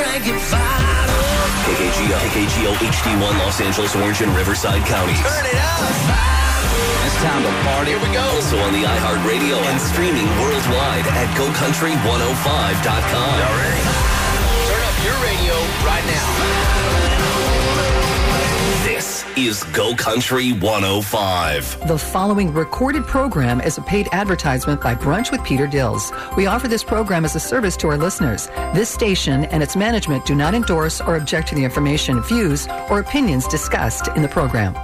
crank it vital. KKGO, KKGO HD1 Los Angeles, Orange, and Riverside counties. Turn it up. It's time to party. Here we go. Also on the iHeartRadio and streaming worldwide at GoCountry105.com. All right. Turn up your radio right now. This is Go Country 105. The following recorded program is a paid advertisement by Brunch with Peter Dills. We offer this program as a service to our listeners. This station and its management do not endorse or object to the information, views, or opinions discussed in the program.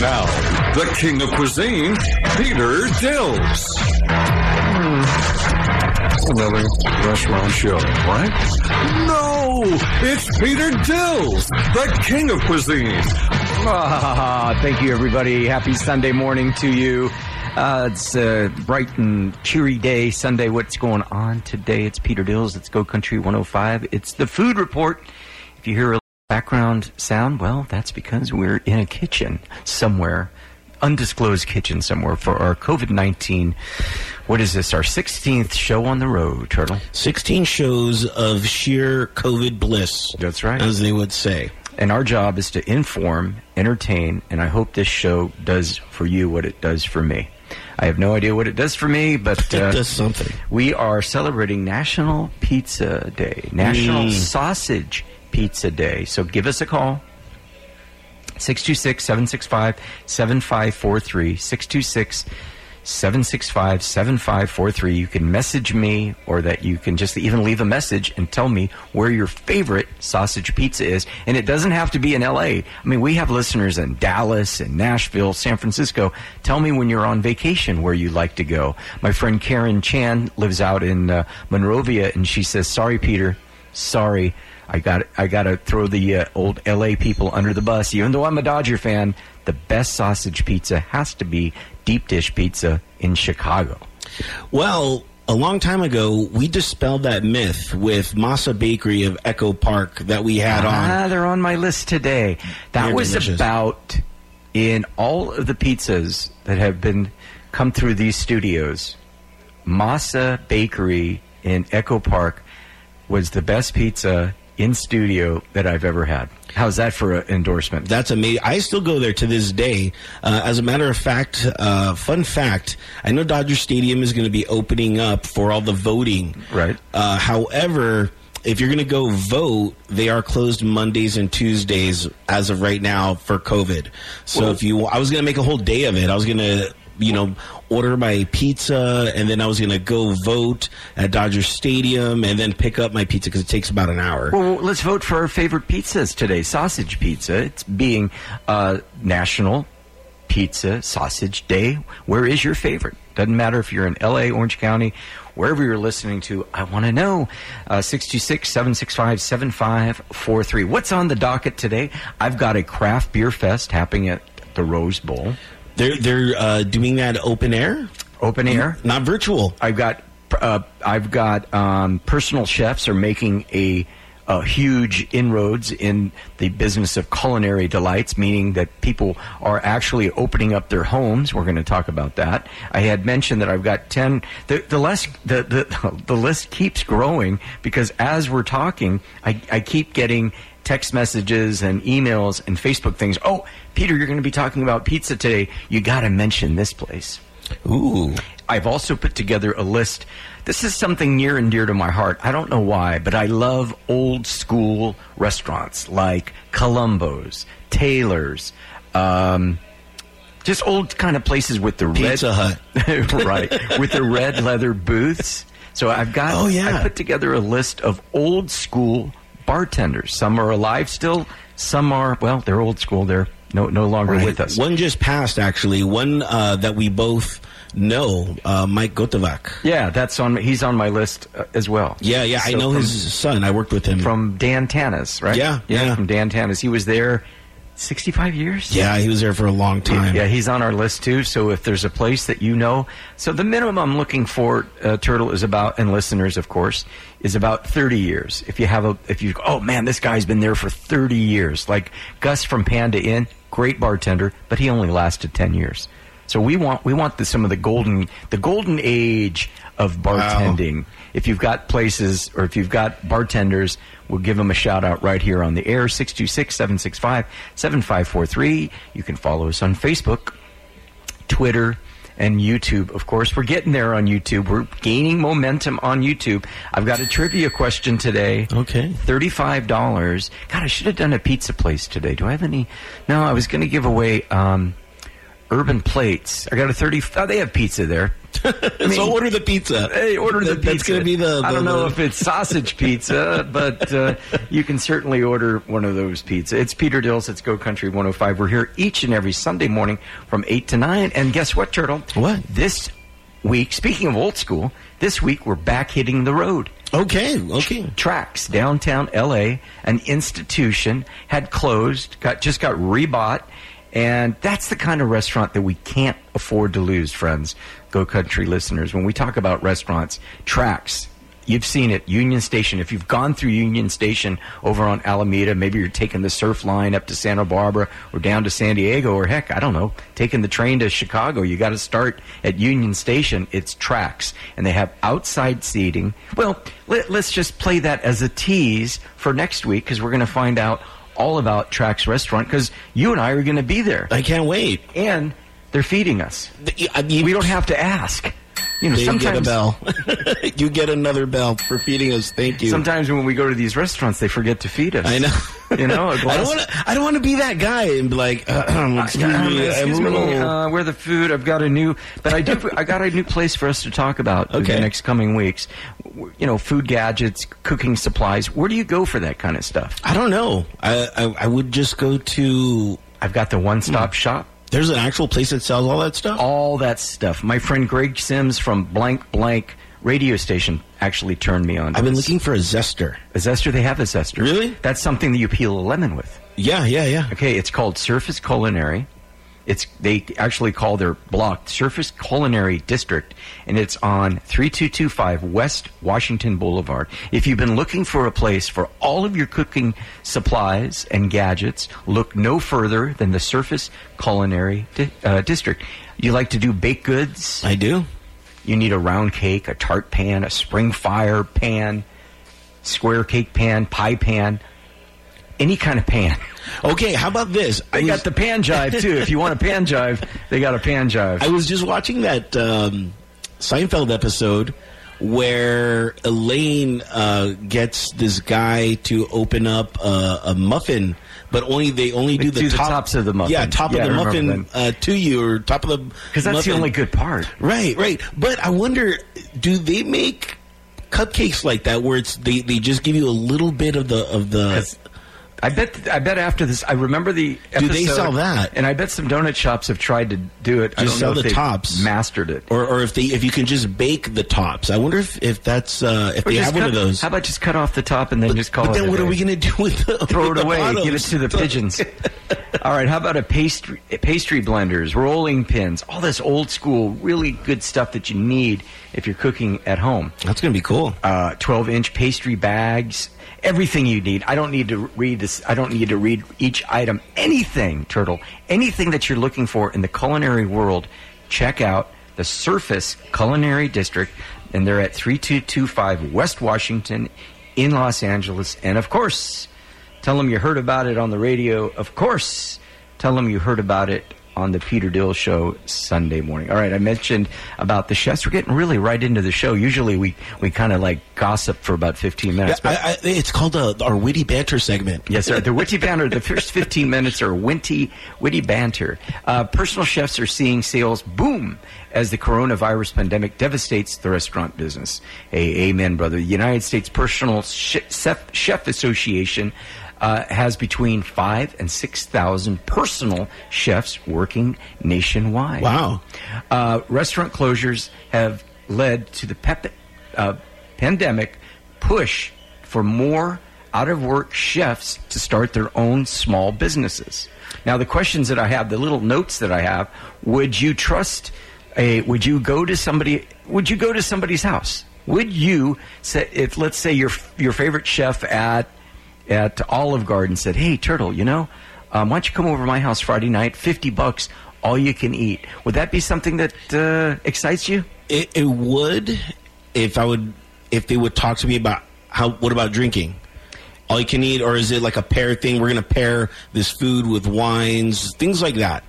Now, the king of cuisine, Peter Dills. Another restaurant show, right? It's Peter Dills, the king of cuisine. Ah, thank you, everybody. Happy Sunday morning to you. Uh, it's a bright and cheery day, Sunday. What's going on today? It's Peter Dills. It's Go Country 105. It's the food report. If you hear a background sound, well, that's because we're in a kitchen somewhere, undisclosed kitchen somewhere for our COVID 19. What is this? Our 16th show on the road, Turtle. 16 shows of sheer COVID bliss. That's right. As they would say. And our job is to inform, entertain, and I hope this show does for you what it does for me. I have no idea what it does for me, but It uh, does something. we are celebrating National Pizza Day, National Mm. Sausage Pizza Day. So give us a call. 626 765 7543. 626 765 7543. You can message me or that you can just even leave a message and tell me where your favorite sausage pizza is. And it doesn't have to be in LA. I mean, we have listeners in Dallas and Nashville, San Francisco. Tell me when you're on vacation where you like to go. My friend Karen Chan lives out in uh, Monrovia and she says, Sorry, Peter. Sorry. I got I got to throw the uh, old LA people under the bus. Even though I'm a Dodger fan, the best sausage pizza has to be deep dish pizza in Chicago. Well, a long time ago, we dispelled that myth with Masa Bakery of Echo Park that we had Ah, on. they're on my list today. That They're was delicious. about in all of the pizzas that have been come through these studios. Masa Bakery in Echo Park was the best pizza in studio that I've ever had. How's that for an endorsement? That's amazing. I still go there to this day. Uh, as a matter of fact, uh, fun fact, I know Dodger Stadium is going to be opening up for all the voting. Right. Uh, however, if you're going to go vote, they are closed Mondays and Tuesdays as of right now for COVID. So if you, I was going to make a whole day of it. I was going to, you know, order my pizza and then I was going to go vote at Dodger Stadium and then pick up my pizza because it takes about an hour. Well, let's vote for our favorite pizzas today. Sausage pizza. It's being uh, National Pizza Sausage Day. Where is your favorite? Doesn't matter if you're in LA, Orange County, wherever you're listening to. I want to know. Uh, 626 765 7543. What's on the docket today? I've got a craft beer fest happening at the Rose Bowl. They're they're uh, doing that open air, Open air. not virtual. I've got uh, I've got um, personal chefs are making a, a huge inroads in the business of culinary delights, meaning that people are actually opening up their homes. We're going to talk about that. I had mentioned that I've got ten. The the less the the, the list keeps growing because as we're talking, I, I keep getting text messages and emails and Facebook things. Oh, Peter, you're going to be talking about pizza today. You got to mention this place. Ooh, I've also put together a list. This is something near and dear to my heart. I don't know why, but I love old school restaurants like Columbo's, Taylor's, um, just old kind of places with the Pizza red, right, with the red leather booths. So I've got. Oh, yeah. I put together a list of old school bartenders. Some are alive still. Some are well, they're old school. They're no no longer Right. with us. One just passed, actually. One uh, that we both know, uh, Mike Gotovac. Yeah, that's on. He's on my list uh, as well. Yeah, yeah, I know from- his son. I worked with him. from Dan Tana's, right? Yeah, yeah. from Dan Tana's. He was there 65 years. yeah, he was there for a long time. Yeah, he's on our list too. So if there's a place that you know, so the minimum I'm looking for, uh, Turtle, is about, and listeners, of course, is about 30 years. If you have a, if you, oh man, this guy's been there for 30 years. Like Gus from Panda Inn, great bartender, but he only lasted 10 years. So we want we want the, some of the golden the golden age of bartending. If you've got places or if you've got bartenders, we'll give them a shout out right here on the air 626-765-7543. You can follow us on Facebook, Twitter, and YouTube. Of course, we're getting there on YouTube. We're gaining momentum on YouTube. I've got a trivia question today. Okay. Thirty-five dollars. God, I should have done a pizza place today. Do I have any? No, I was going to give away um, urban plates. I got a thirty. Oh, they have pizza there. so order the pizza. Hey, order the pizza. That's going to be the, I don't know the- if it's sausage pizza, but uh, you can certainly order one of those pizza. It's Peter Dills. It's Go Country 105. We're here each and every Sunday morning from eight to nine. And guess what, Turtle? What? This week? Speaking of old school, this week we're back hitting the road. Okay, okay. Traxx downtown LA, an institution had closed, got just got rebought, and that's the kind of restaurant that we can't afford to lose, friends. Go Country listeners, when we talk about restaurants, Traxx. You've seen it, Union Station. If you've gone through Union Station over on Alameda, maybe you're taking the surf line up to Santa Barbara or down to San Diego, or heck, I don't know, taking the train to Chicago. You got to start at Union Station. It's Traxx, and they have outside seating. Well, let, let's just play that as a tease for next week because we're going to find out all about Traxx Restaurant because you and I are going to be there, I can't wait. and they're feeding us. The- I mean, We don't have to ask. You know, They get a sometimes bell. you get another bell for feeding us. Thank you. Sometimes when we go to these restaurants, they forget to feed us. I know. You know, a I glass- don't want to. I don't want to be that guy and be like, excuse Uh, me, excuse me, uh, where the food? I've got a new, but I do. I got a new place for us to talk about in Okay. the next coming weeks. You know, food gadgets, cooking supplies. Where do you go for that kind of stuff? I don't know. I, I I would just go to. I've got the one-stop shop. There's an actual place that sells all that stuff. All that stuff. My friend Greg Sims from blank blank radio station actually turned me on. to I've been this. looking for a zester. A zester. They have a zester. Really? That's something that you peel a lemon with. Yeah, yeah, yeah. Okay, it's called Surfas Culinary. It's they actually call their block Surfas Culinary District, and it's on 3225 West Washington Boulevard. If you've been looking for a place for all of your cooking supplies and gadgets, look no further than the Surfas Culinary Di- uh, District. You like to do baked goods? I do. You need a round cake, a tart pan, a springform pan, square cake pan, pie pan, any kind of pan. Okay, how about this? They was- got the pan jive too. If you want a pan jive, they got a pan jive. I was just watching that um, Seinfeld episode where Elaine uh, gets this guy to open up a, a muffin, but only they only do the, Do the top, tops of the muffin. Yeah, top Yeah, of the muffin uh, to you, or top of the Because that's the only good part. Right, right. But I wonder, do they make cupcakes like that where it's they, they just give you a little bit of the of the I bet. I bet after this, I remember the. Do they episode, sell that? And I bet some donut shops have tried to do it. I Just don't sell if the tops. Mastered it. or or if they if you can just bake the tops. I wonder if if that's uh, if Or they have one of those. How about just cut off the top and then just call but it? then a what are we going to do with the throw with it away. bottoms? Give it to the pigeons. all right. How about a pastry pastry blenders, rolling pins, all this old school, really good stuff that you need if you're cooking at home. That's going to be cool. Uh, 12 inch pastry bags, everything you need. I don't need to read this. I don't need to read each item. Anything, Turtle, anything that you're looking for in the culinary world, check out the Surfas Culinary District, and they're at 3225 West Washington in Los Angeles. And of course, tell them you heard about it on the radio. Of course, tell them you heard about it on the Peter Dill Show Sunday morning. All right, I mentioned about the chefs. We're getting really right into the show. Usually we, we kind of like gossip for about 15 Yeah, minutes. but I, I, it's called uh, our witty banter segment. Yes, sir. The witty banter. The first 15 minutes are witty, witty banter. Uh, personal chefs are seeing sales boom as the coronavirus pandemic devastates the restaurant business. Hey, amen, brother. The United States Personal Chef Association uh, has between five and six thousand personal chefs working nationwide. Wow. Uh, restaurant closures have led to the pep- uh, pandemic push for more out of work chefs to start their own small businesses. Now, the questions that I have, the little notes that I have, would you trust a, would you go to somebody, would you go to somebody's house? Would you say, if let's say your, your favorite chef at, at Olive Garden said, Hey, Turtle, you know, um, why don't you come over to my house Friday night? 50 bucks all you can eat. Would that be something that uh, excites you? It, it would if I would if they would talk to me about how what about drinking? All you can eat, or is it like a pair thing? We're going to pair this food with wines, things like that.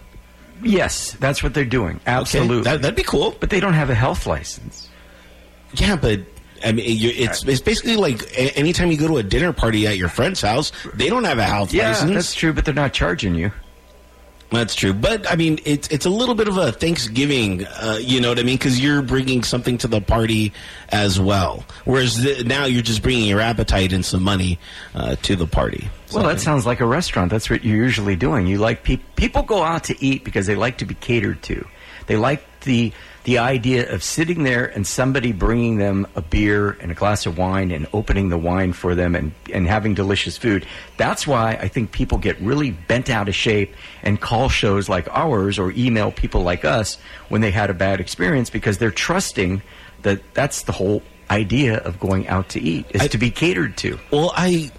Yes, that's what they're doing. Absolutely. Okay, that, that'd be cool. but they don't have a health license. Yeah, but I mean, you it's it's basically like a- anytime you go to a dinner party at your friend's house, they don't have a health Yeah, license. that's true, but they're not charging you. That's true, but I mean, it's it's a little bit of a Thanksgiving, uh, you know what I mean? Because you're bringing something to the party as well. Whereas th- now you're just bringing your appetite and some money uh, to the party. Well, that sounds like a restaurant. That's what you're usually doing. You like pe- people go out to eat because they like to be catered to. They like the the idea of sitting there and somebody bringing them a beer and a glass of wine and opening the wine for them and, and having delicious food. That's why I think people get really bent out of shape and call shows like ours or email people like us when they had a bad experience because they're trusting that that's the whole idea of going out to eat is I- to be catered to. Well, I,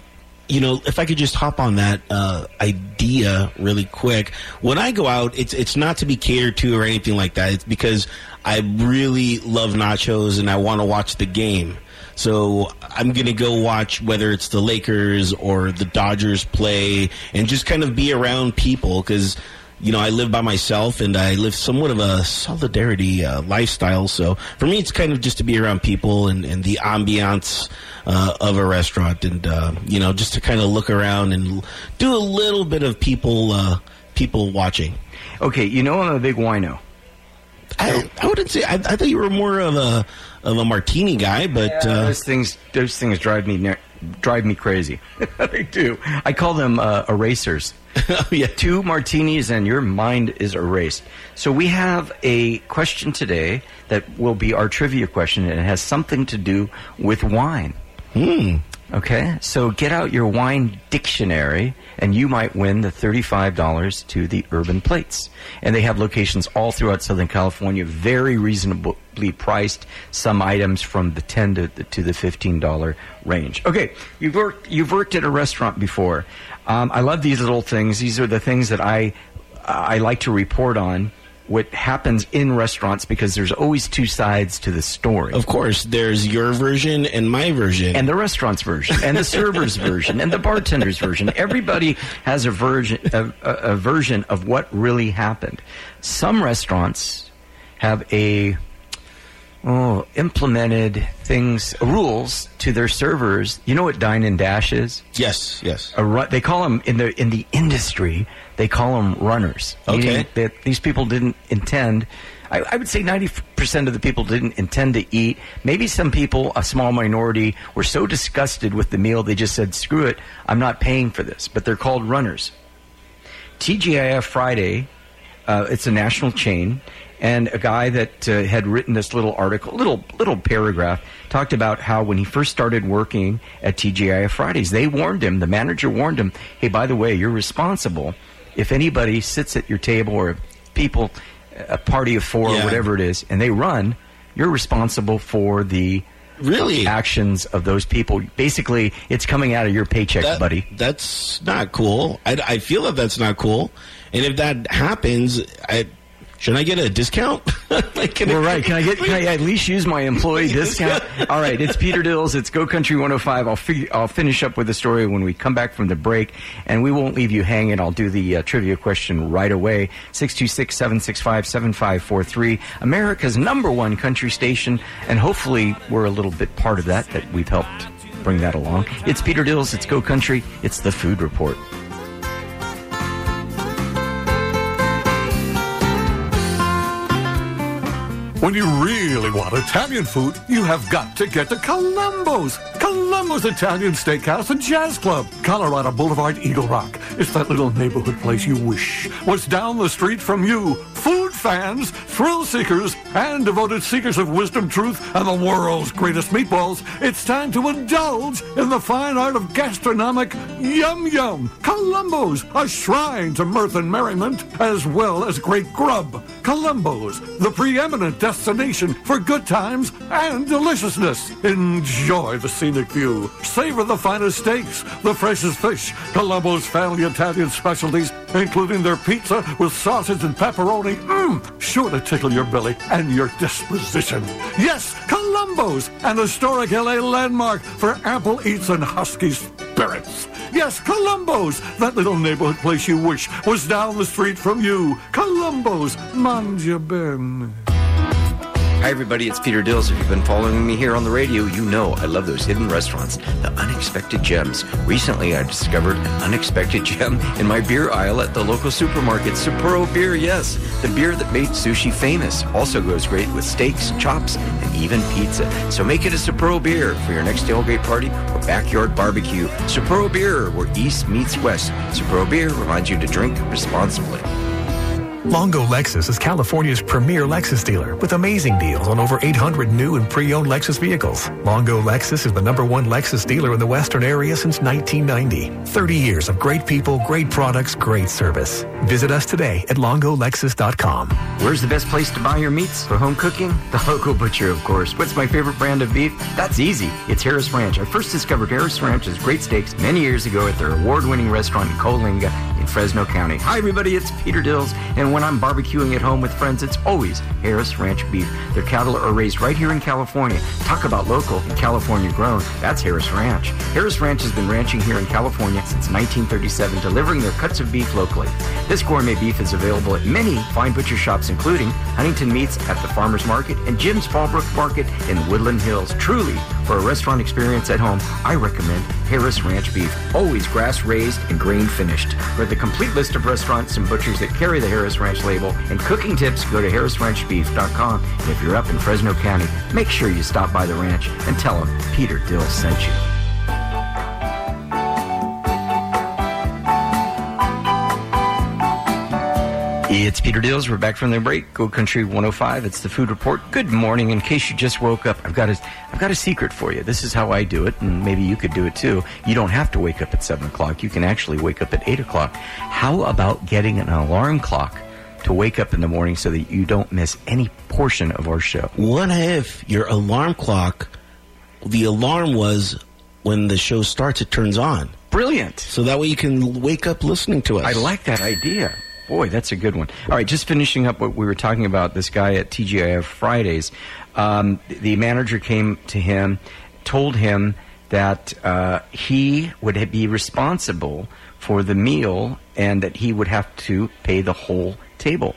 you know, if I could just hop on that uh, idea really quick. When I go out, it's it's not to be catered to or anything like that. It's because I really love nachos and I want to watch the game. So I'm going to go watch whether it's the Lakers or the Dodgers play and just kind of be around people because you know, I live by myself and I live somewhat of a solidarity uh, lifestyle. So for me, it's kind of just to be around people and, and the ambiance uh, of a restaurant and, uh, you know, just to kind of look around and do a little bit of people, uh, people watching. Okay, you know I'm a big wino. I, I wouldn't say, I, I thought you were more of a, of a martini guy, but, uh, those things, those things drive me ne- drive me crazy. they do. I call them uh, erasers. yeah. Two martinis and your mind is erased. So we have a question today that will be our trivia question, and it has something to do with wine. Hmm. Okay, so get out your wine dictionary, and you might win the thirty-five dollars to the Urban Plates. And they have locations all throughout Southern California, very reasonably priced. Some items from the ten to the, to the fifteen dollar range. Okay, you've worked you've worked at a restaurant before. Um, I love these little things. These are the things that I I like to report on. What happens in restaurants because there's always two sides to the story Of course, there's your version and my version. and the restaurant's version, and the server's version, and the bartender's version. Everybody has a version, a, a, version of what really happened. Some restaurants have a oh, implemented things, rules to their servers. You know what dine and dash is? yes, yes. a they call them in the in the industry they call them runners Okay. that these people didn't intend I, I would say 90% of the people didn't intend to eat maybe some people a small minority were so disgusted with the meal they just said screw it i'm not paying for this but they're called runners tgif friday uh, it's a national chain and a guy that uh, had written this little article, little little paragraph, talked about how when he first started working at TGIF Fridays, they warned him. The manager warned him, "Hey, by the way, you're responsible. If anybody sits at your table or people, a party of four Yeah. or whatever it is, and they run, you're responsible for the." Really? actions of those people. Basically, it's coming out of your paycheck, That- buddy. That's not cool. I, I feel that that's not cool. And if that happens, I should I get a discount? Like, can Well, right. Can I get? Can I at least use my employee discount? All right. It's Peter Dills. It's Go Country 105. I'll fig- I'll finish up with the story when we come back from the break, and we won't leave you hanging. I'll do the uh, trivia question right away. Six two six seven six five seven five four three. America's number one country station, and hopefully we're a little bit part of that. That we've helped bring that along. It's Peter Dills. It's Go Country. It's the Food Report. When you really want Italian food, you have got to get to Columbo's. Columbo's Italian Steakhouse and Jazz Club, Colorado Boulevard, Eagle Rock. It's that little neighborhood place you wish was down the street from you. Food fans, thrill seekers, and devoted seekers of wisdom, truth, and the world's greatest meatballs, it's time to indulge in the fine art of gastronomic yum yum. Columbo's, a shrine to mirth and merriment, as well as great grub. Columbo's, the preeminent destination for good times and deliciousness. Enjoy the scenic view. Savor the finest steaks, the freshest fish, Columbo's family Italian specialties, including their pizza with sausage and pepperoni. Mmm, sure to tickle your belly and your disposition. Yes, Columbo's, an historic LA landmark for ample eats and husky spirits. Yes, Columbo's, that little neighborhood place you wish was down the street from you. Columbo's, manja ben. Hi, everybody. It's Peter Dills. If you've been following me here on the radio, you know I love those hidden restaurants, the unexpected gems. Recently, I discovered an unexpected gem in my beer aisle at the local supermarket. Sapporo Beer, yes, the beer that made sushi famous. Also goes great with steaks, chops, and even pizza. So make it a Sapporo Beer for your next tailgate party or backyard barbecue. Sapporo Beer, where East meets West. Sapporo Beer reminds you to drink responsibly. Longo Lexus is California's premier Lexus dealer with amazing deals on over 800 new and pre-owned Lexus vehicles. Longo Lexus is the number one Lexus dealer in the Western area since 1990. 30 years of great people, great products, great service. Visit us today at longolexus.com. Where's the best place to buy your meats for home cooking? The local butcher, of course. What's my favorite brand of beef? That's easy. It's Harris Ranch. I first discovered Harris Ranch's great steaks many years ago at their award-winning restaurant in Coalinga in Fresno County. Hi, everybody. It's Peter Dills, and when I'm barbecuing at home with friends, it's always Harris Ranch beef. Their cattle are raised right here in California. Talk about local and California grown. That's Harris Ranch. Harris Ranch has been ranching here in California since 1937, delivering their cuts of beef locally. This gourmet beef is available at many fine butcher shops, including Huntington Meats at the Farmers Market and Jim's Fallbrook Market in Woodland Hills. Truly, for a restaurant experience at home, I recommend Harris Ranch beef. Always grass raised and grain finished. For the complete list of restaurants and butchers that carry the Harris Ranch label and cooking tips, go to harrisranchbeef.com. And if you're up in Fresno County, make sure you stop by the ranch and tell them Peter Dill sent you. It's Peter Dills. We're back from the break. Go Country 105. It's the Food Report. Good morning. In case you just woke up, I've got a, I've got a secret for you. This is how I do it, and maybe you could do it too. You don't have to wake up at 7 o'clock. You can actually wake up at 8 o'clock. How about getting an alarm clock to wake up in the morning so that you don't miss any portion of our show? What if your alarm clock, the alarm was when the show starts, it turns on. Brilliant. So that way you can wake up listening to us. I like that idea. Boy, that's a good one. All right, just finishing up what we were talking about. This guy at TGIF Fridays, um, the manager came to him, told him that uh, he would be responsible for the meal and that he would have to pay the whole table.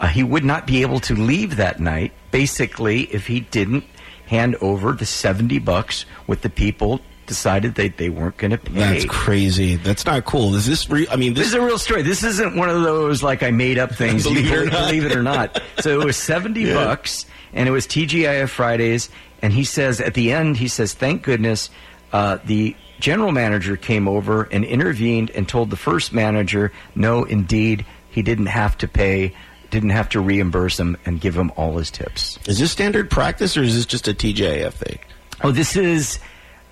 Uh, he would not be able to leave that night, basically, if he didn't hand over the 70 bucks with the people decided that they weren't going to pay. That's crazy. That's not cool. Is this real? I mean, This this is a real story. This isn't one of those like I made up things. Believe you it or not. believe it or not. So it was seventy Yeah. bucks, and it was TGIF Fridays. And he says at the end, he says, "Thank goodness uh, the general manager came over and intervened and told the first manager, no, indeed, he didn't have to pay." Didn't have to reimburse him and give him all his tips. is this standard practice or is this just a TJF thing? Oh, this is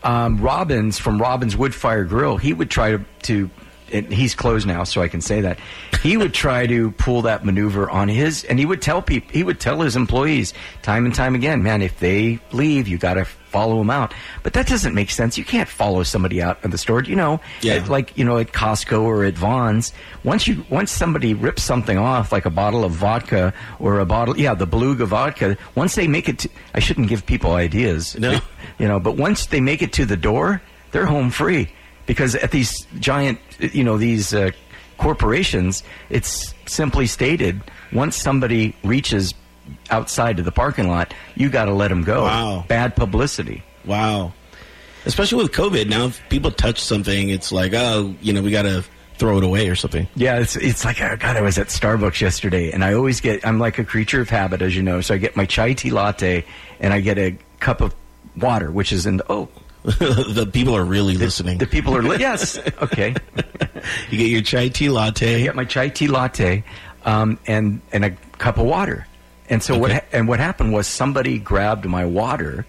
um, Robbins from Robbins Woodfire Grill. He would try to, to he's closed now, so I can say that. He would try to pull that maneuver on his, and he would tell people, he would tell his employees time and time again, man, if they leave, you got to follow them out. But that doesn't make sense. You can't follow somebody out of the store. You know, Yeah. at, like you know, at Costco or at Vons. Once you once somebody rips something off, like a bottle of vodka or a bottle, yeah, the Beluga vodka. Once they make it, to, I shouldn't give people ideas. No. you know, but once they make it to the door, they're home free because at these giant, you know, these uh, corporations, it's simply stated once somebody reaches outside to the parking lot, you got to let them go. Wow. Bad publicity. Wow. Especially with COVID, now if people touch something, it's like, oh, you know, we got to throw it away or something. Yeah, it's it's like oh God, I was at Starbucks yesterday, and I always get I'm like a creature of habit, as you know. So I get my chai tea latte, and I get a cup of water, which is in the oh the people are really listening. the people are li- yes okay. you get your chai tea latte. I get my chai tea latte, um, and and a cup of water. And so what Okay. ha- and what happened was somebody grabbed my water,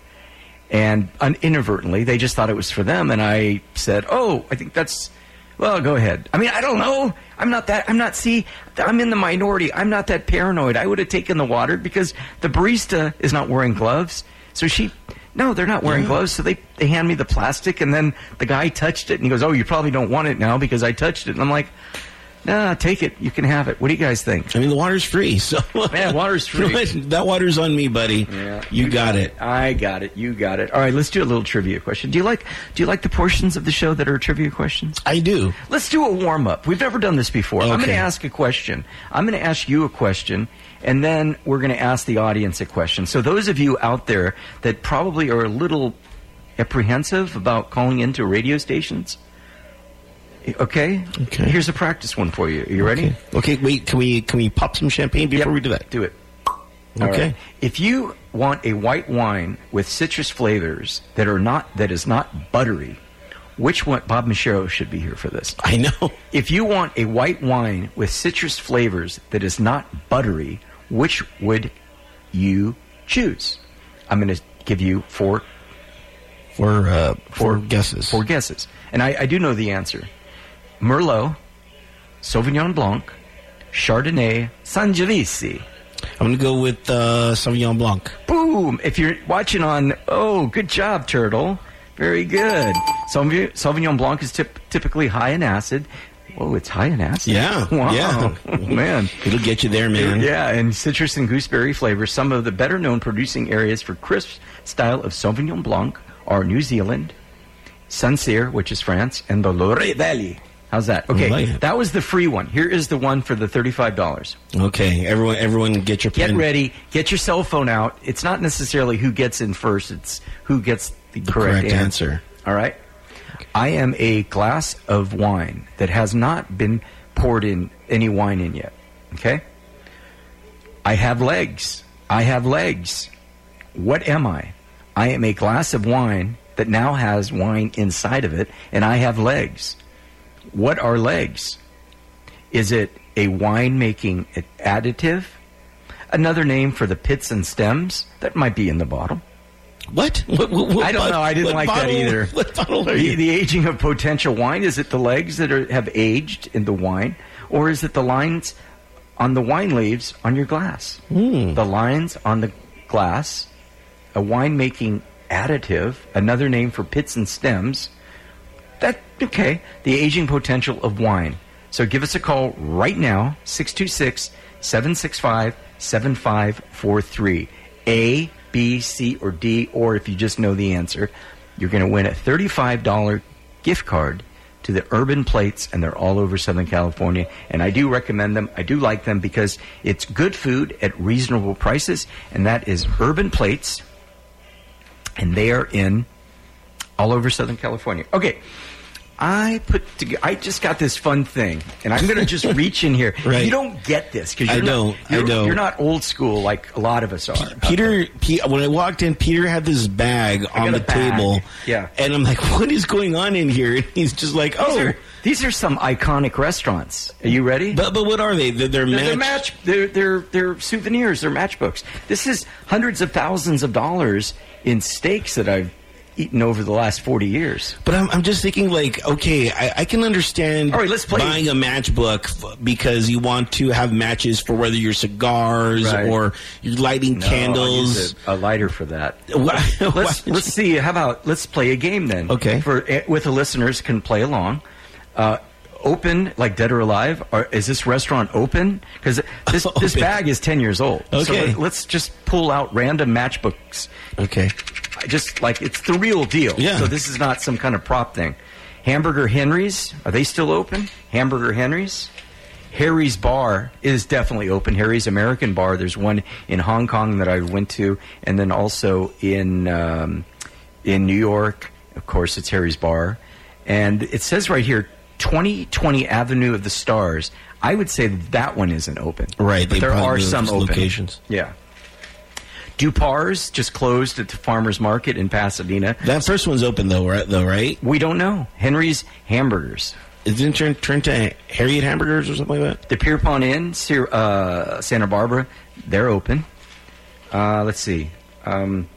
and inadvertently they just thought it was for them, and I said, "Oh, I think that's." Well, go ahead. I mean, I don't know. I'm not that. I'm not. See, I'm in the minority. I'm not that paranoid. I would have taken the water because the barista is not wearing gloves. So she, no, they're not wearing gloves. So they they hand me the plastic, and then the guy touched it, and he goes, "Oh, you probably don't want it now because I touched it." And I'm like, "Nah, take it. You can have it. What do you guys think?" I mean, the water's free, so Yeah, water's free. that water's on me, buddy. Yeah, you got it. I got it. You got it. All right, let's do a little trivia question. Do you like do you like the portions of the show that are trivia questions? I do. Let's do a warm up. We've never done this before. I'm going to Okay. ask a question. I'm going to ask you a question, and then we're going to ask the audience a question. So those of you out there that probably are a little apprehensive about calling into radio stations, okay? Okay. Here's a practice one for you. Are you ready? Okay. Okay, wait. Can we can we pop some champagne before Yep. we do that? Do it. Okay. right. If you want a white wine with citrus flavors that are not that is not buttery, which one? Bob Michero should be here for this. I know. If you want a white wine with citrus flavors that is not buttery, which would you choose? I'm going to give you four Four uh, four guesses. four guesses, and I, I do know the answer: Merlot, Sauvignon Blanc, Chardonnay, Sangiovese. I'm gonna go with uh, Sauvignon Blanc. Boom! If you're watching on, oh, good job, Turtle. Very good. Sauvignon, Sauvignon Blanc is typ- typically high in acid. Oh, it's high in acid. Yeah, Wow. yeah. Oh, man. It'll get you there, man. Yeah, and citrus and gooseberry flavors. Some of the better known producing areas for crisp style of Sauvignon Blanc are New Zealand, Sancerre, which is France, and the Loire Valley. How's that? Okay, like that was the free one. Here is the one for the thirty-five dollars. Okay, everyone, everyone, get your Get pen. ready. Get your cell phone out. It's not necessarily who gets in first. It's who gets the, correct, correct answer. answer. All right. I am a glass of wine that has not been poured in any wine in yet. Okay. I have legs. I have legs. What am I? I am a glass of wine that now has wine inside of it, and I have legs. What are legs? Is it a wine making additive? Another name for the pits and stems that might be in the bottle. What? What, what, what I don't know. I didn't like that either. What bottle are The, you? the aging of potential wine is it the legs that are, have aged in the wine, or is it the lines on the wine leaves on your glass? Hmm. The lines on the glass, a wine making additive, another name for pits and stems. That okay. The aging potential of wine. So give us a call right now 626 765 7543. A, B, C, or D, or if you just know the answer, you're going to win a $35 gift card to the Urban Plates, and they're all over Southern California. And I do recommend them. I do like them because it's good food at reasonable prices, and that is Urban Plates, and they are in all over Southern California. Okay. I put together. I just got this fun thing, and I'm going to just reach in here. Right. You don't get this because I don't. I don't. You're not old school like a lot of us are. Peter, Pe- when I walked in, Peter had this bag I on the bag. table. Yeah. And I'm like, what is going on in here? And he's just like, These, oh. are, these are some iconic restaurants. Are you ready? But, but what are they? They're, they're, They're, match. They're, they're they're souvenirs. They're matchbooks. This is hundreds of thousands of dollars in steaks that I've eaten over the last forty years. But I'm, I'm just thinking, like, okay, I, I can understand All right, let's play- buying a matchbook because you want to have matches for whether your cigars Right. or you're lighting No, candles. a, a lighter for that. Let's let's see. How about let's play a game then? Okay. For eh, with the listeners can play along. Uh, open like dead or alive. Or is this restaurant open? Because this this bag is ten years old. So Okay. let- let's just pull out random matchbooks. Okay. Just like it's the real deal. Yeah. So this is not some kind of prop thing. Hamburger Henry's are they still open? Hamburger Henry's. Harry's Bar is definitely open. Harry's American Bar. There's one in Hong Kong that I went to, and then also in um, in New York. Of course, it's Harry's Bar, and it says right here, 2020 Avenue of the Stars. I would say that, that one isn't open. Right, but there are some open locations. Yeah. Dupar's just closed at the farmers market in Pasadena. That first one's open though, right? Though, right? We don't know. Henry's Hamburgers. It didn't turn turn to Harriet Hamburgers or something like that. The Pierpont Inn, Sir- uh, Santa Barbara, they're open. Uh, let's see. Um,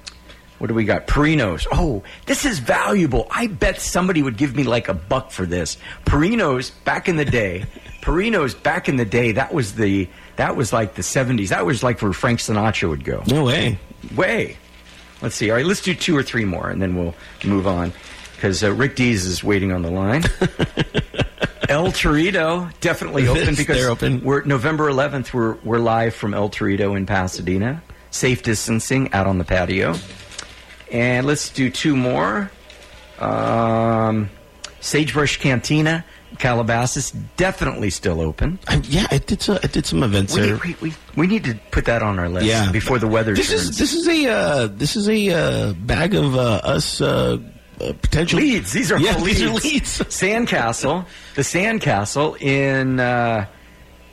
what do we got? Perino's. Oh, this is valuable. I bet somebody would give me like a buck for this. Perino's back in the day. Perino's back in the day. That was the that was like the seventies. That was like where Frank Sinatra would go. No way. Way. Let's see. All right, let's do two or three more, and then we'll move on because uh, Rick Dees is waiting on the line. El Torito definitely open because they're open. We're November 11th. We're we're live from El Torito in Pasadena. Safe distancing out on the patio, and let's do two more. Um, Sagebrush Cantina, Calabasas, definitely still open. I, yeah, I did. Some, I did some events We, there. we, we, we need to put that on our list yeah, before the weather This turns. is this is a uh, this is a uh, bag of uh, us uh, uh, potential leads. These are yeah, all these are leads. Sandcastle, the Sandcastle in uh,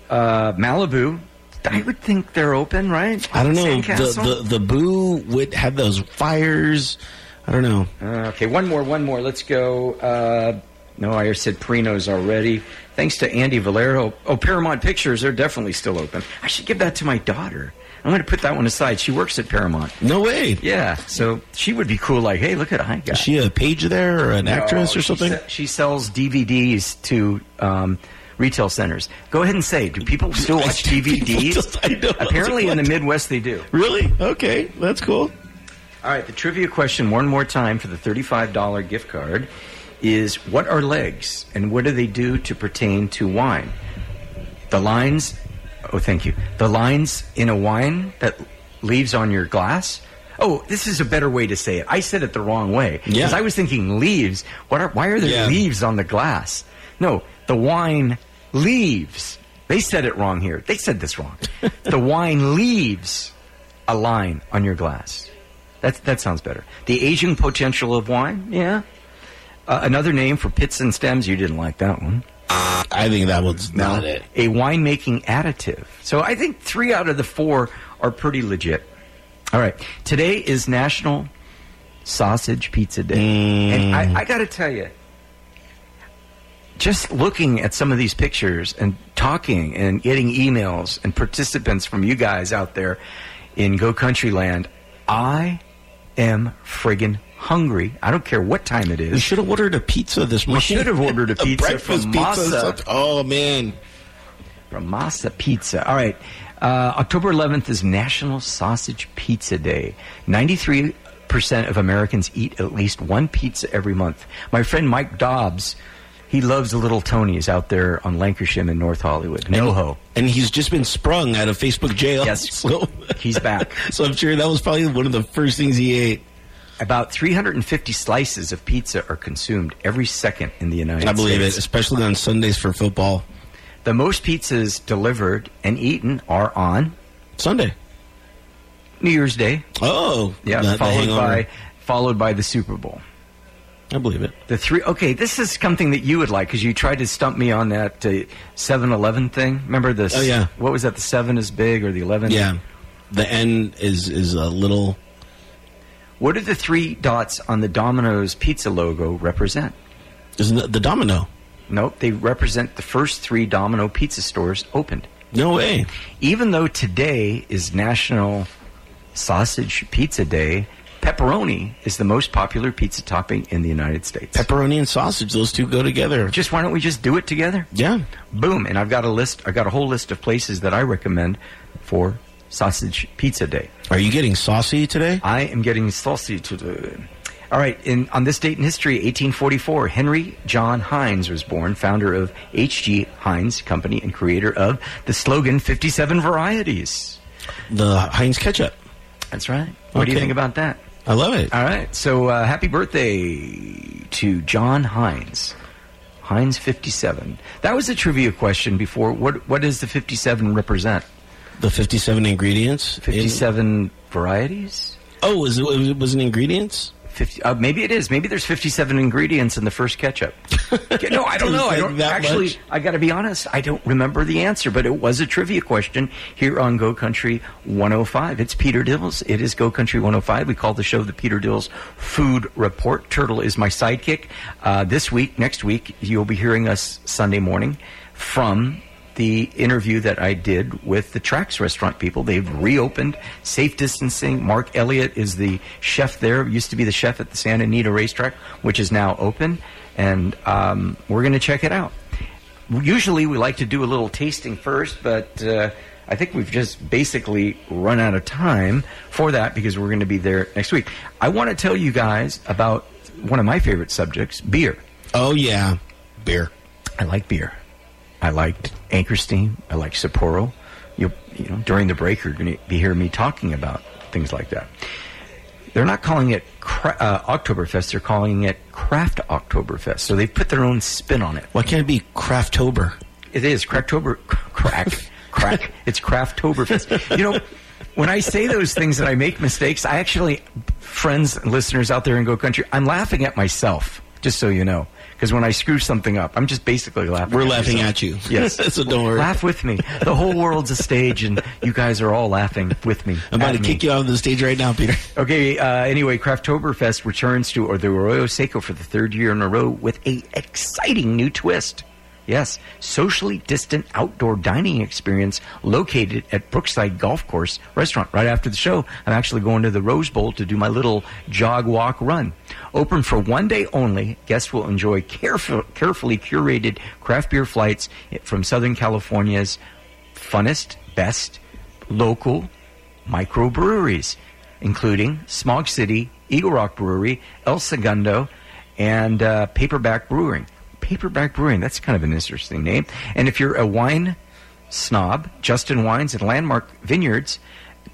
uh, Malibu. I would think they're open, right? I don't know. Sandcastle? The, the the boo would have those fires. I don't know. Uh, okay, one more, one more. Let's go. No, I said Perino's already. Thanks to Andy Valero. Oh, Paramount Pictures, they're definitely still open. I should give that to my daughter. I'm going to put that one aside. She works at Paramount. No way. Yeah, so she would be cool. Like, hey, look at I got. Is she a page there or an actress No, or she something? se- She, sells DVDs to um, retail centers. Go ahead and say, do people still watch DVDs? know. Apparently, in the Midwest, they do. Really? Okay, that's cool. All right, the trivia question one more time for the $35 gift card is what are legs and what do they do to pertain to wine? The lines, oh, thank you. The lines in a wine that leaves on your glass. Oh, this is a better way to say it. I said it the wrong way. Yeah. Because I was thinking leaves. What are, why are there Yeah. leaves on the glass? No, the wine leaves. They said it wrong here. They said this wrong. the wine leaves a line on your glass. That that sounds better. The aging potential of wine, yeah. Uh, another name for pits and stems. You didn't like that one. I think that was not it. A winemaking additive. So I think three out of the four are pretty legit. All right. Today is National Sausage Pizza Day, and I, I got to tell you, just looking at some of these pictures and talking and getting emails and participants from you guys out there in Go Country Land, I am friggin' hungry. I don't care what time it is. We should have ordered a pizza this morning. We should have ordered a pizza breakfast from pizza. Masa. something. Oh man, From Masa Pizza. All right. Uh, October 11th is National Sausage Pizza Day. 93% of Americans eat at least one pizza every month. My friend Mike Dobbs, he loves the Little Tony's out there on Lankershim in North Hollywood. NoHo. and he's just been sprung out of Facebook jail. Yes. so He's back. so I'm sure that was probably one of the first things he ate. About 350 slices of pizza are consumed every second in the United States. I believe it, especially on Sundays for football. The most pizzas delivered and eaten are on Sunday. New Year's Day. Oh, Yeah, followed by followed by the Super Bowl. I believe it. The three. Okay, this is something that you would like because you tried to stump me on that uh, Eleven thing. Remember this? Oh, yeah. What was that? The seven is big or the eleven? Yeah, the N is is a little. What do the three dots on the Domino's pizza logo represent? Isn't it the domino? Nope, they represent the first three Domino pizza stores opened. No way. Even though today is National Sausage Pizza Day, pepperoni is the most popular pizza topping in the United States. Pepperoni and sausage; those two go together. just why don't we just do it together? Yeah. Boom. And I've got a list, I've got a whole list of places that I recommend for Sausage Pizza Day. Are you getting saucy today? I am getting saucy today. All right, in, on this date in history, 1844, Henry John Heinz was born, founder of H.G. Heinz Company and creator of the slogan 57 Varieties. The Heinz ketchup. That's right. What do you think about that? I love it. All right, so uh, happy birthday to John Heinz. Heinz 57. That was a trivia question before. What What does the 57 represent? The fifty-seven ingredients. in- 57 varieties? oh, was it was it was it ingredients? 50, uh, maybe it is. Maybe there's 57 ingredients in the first ketchup. no, I don't know. I don't actually. much? I got to be honest. I don't remember the answer, but it was a trivia question here on Go Country 105. It's Peter Dills. It is Go Country 105. We call the show the Peter Dills Food Report. Turtle is my sidekick. Uh, this week, next week, you'll be hearing us Sunday morning from the interview that I did with the Traxx restaurant people. They've reopened, safe distancing. Mark Elliott is the chef there. Used to be the chef at the Santa Anita racetrack, which is now open, and um, we're going to check it out. Usually, we like to do a little tasting first, but uh, I think we've just basically run out of time for that because we're going to be there next week. I want to tell you guys about one of my favorite subjects, beer. Oh yeah, beer. I like beer. I liked Anchor Steam. I like Sapporo. You, you know, during the break, you're going to be hearing me talking about things like that. They're not calling it cra- uh, Oktoberfest. They're calling it Craft Oktoberfest. So they've put their own spin on it. Why can't it be Craftober? It is Cracktober. Crack. crack. It's Crafttoberfest. You know, when I say those things and I make mistakes, I actually, friends and listeners out there in Go Country, I'm laughing at myself, just so you know. Because when I screw something up, I'm just basically laughing. We're at laughing myself. at you. Yes. so don't worry. Laugh with me. The whole world's a stage, and you guys are all laughing with me. I'm about to me. kick you out of the stage right now, Peter. Okay, uh, anyway, Crafttoberfest returns to or the Arroyo Seco for the third year in a row with a exciting new twist. Yes, socially distant outdoor dining experience located at Brookside Golf Course Restaurant. Right after the show, I'm actually going to the Rose Bowl to do my little jog, walk, run. Open for one day only, guests will enjoy careful, carefully curated craft beer flights from Southern California's funnest, best local microbreweries, including Smog City, Eagle Rock Brewery, El Segundo, and uh, Paperback Brewing. Paperback Brewing, that's kind of an interesting name. And if you're a wine snob, Justin Wines and Landmark Vineyards,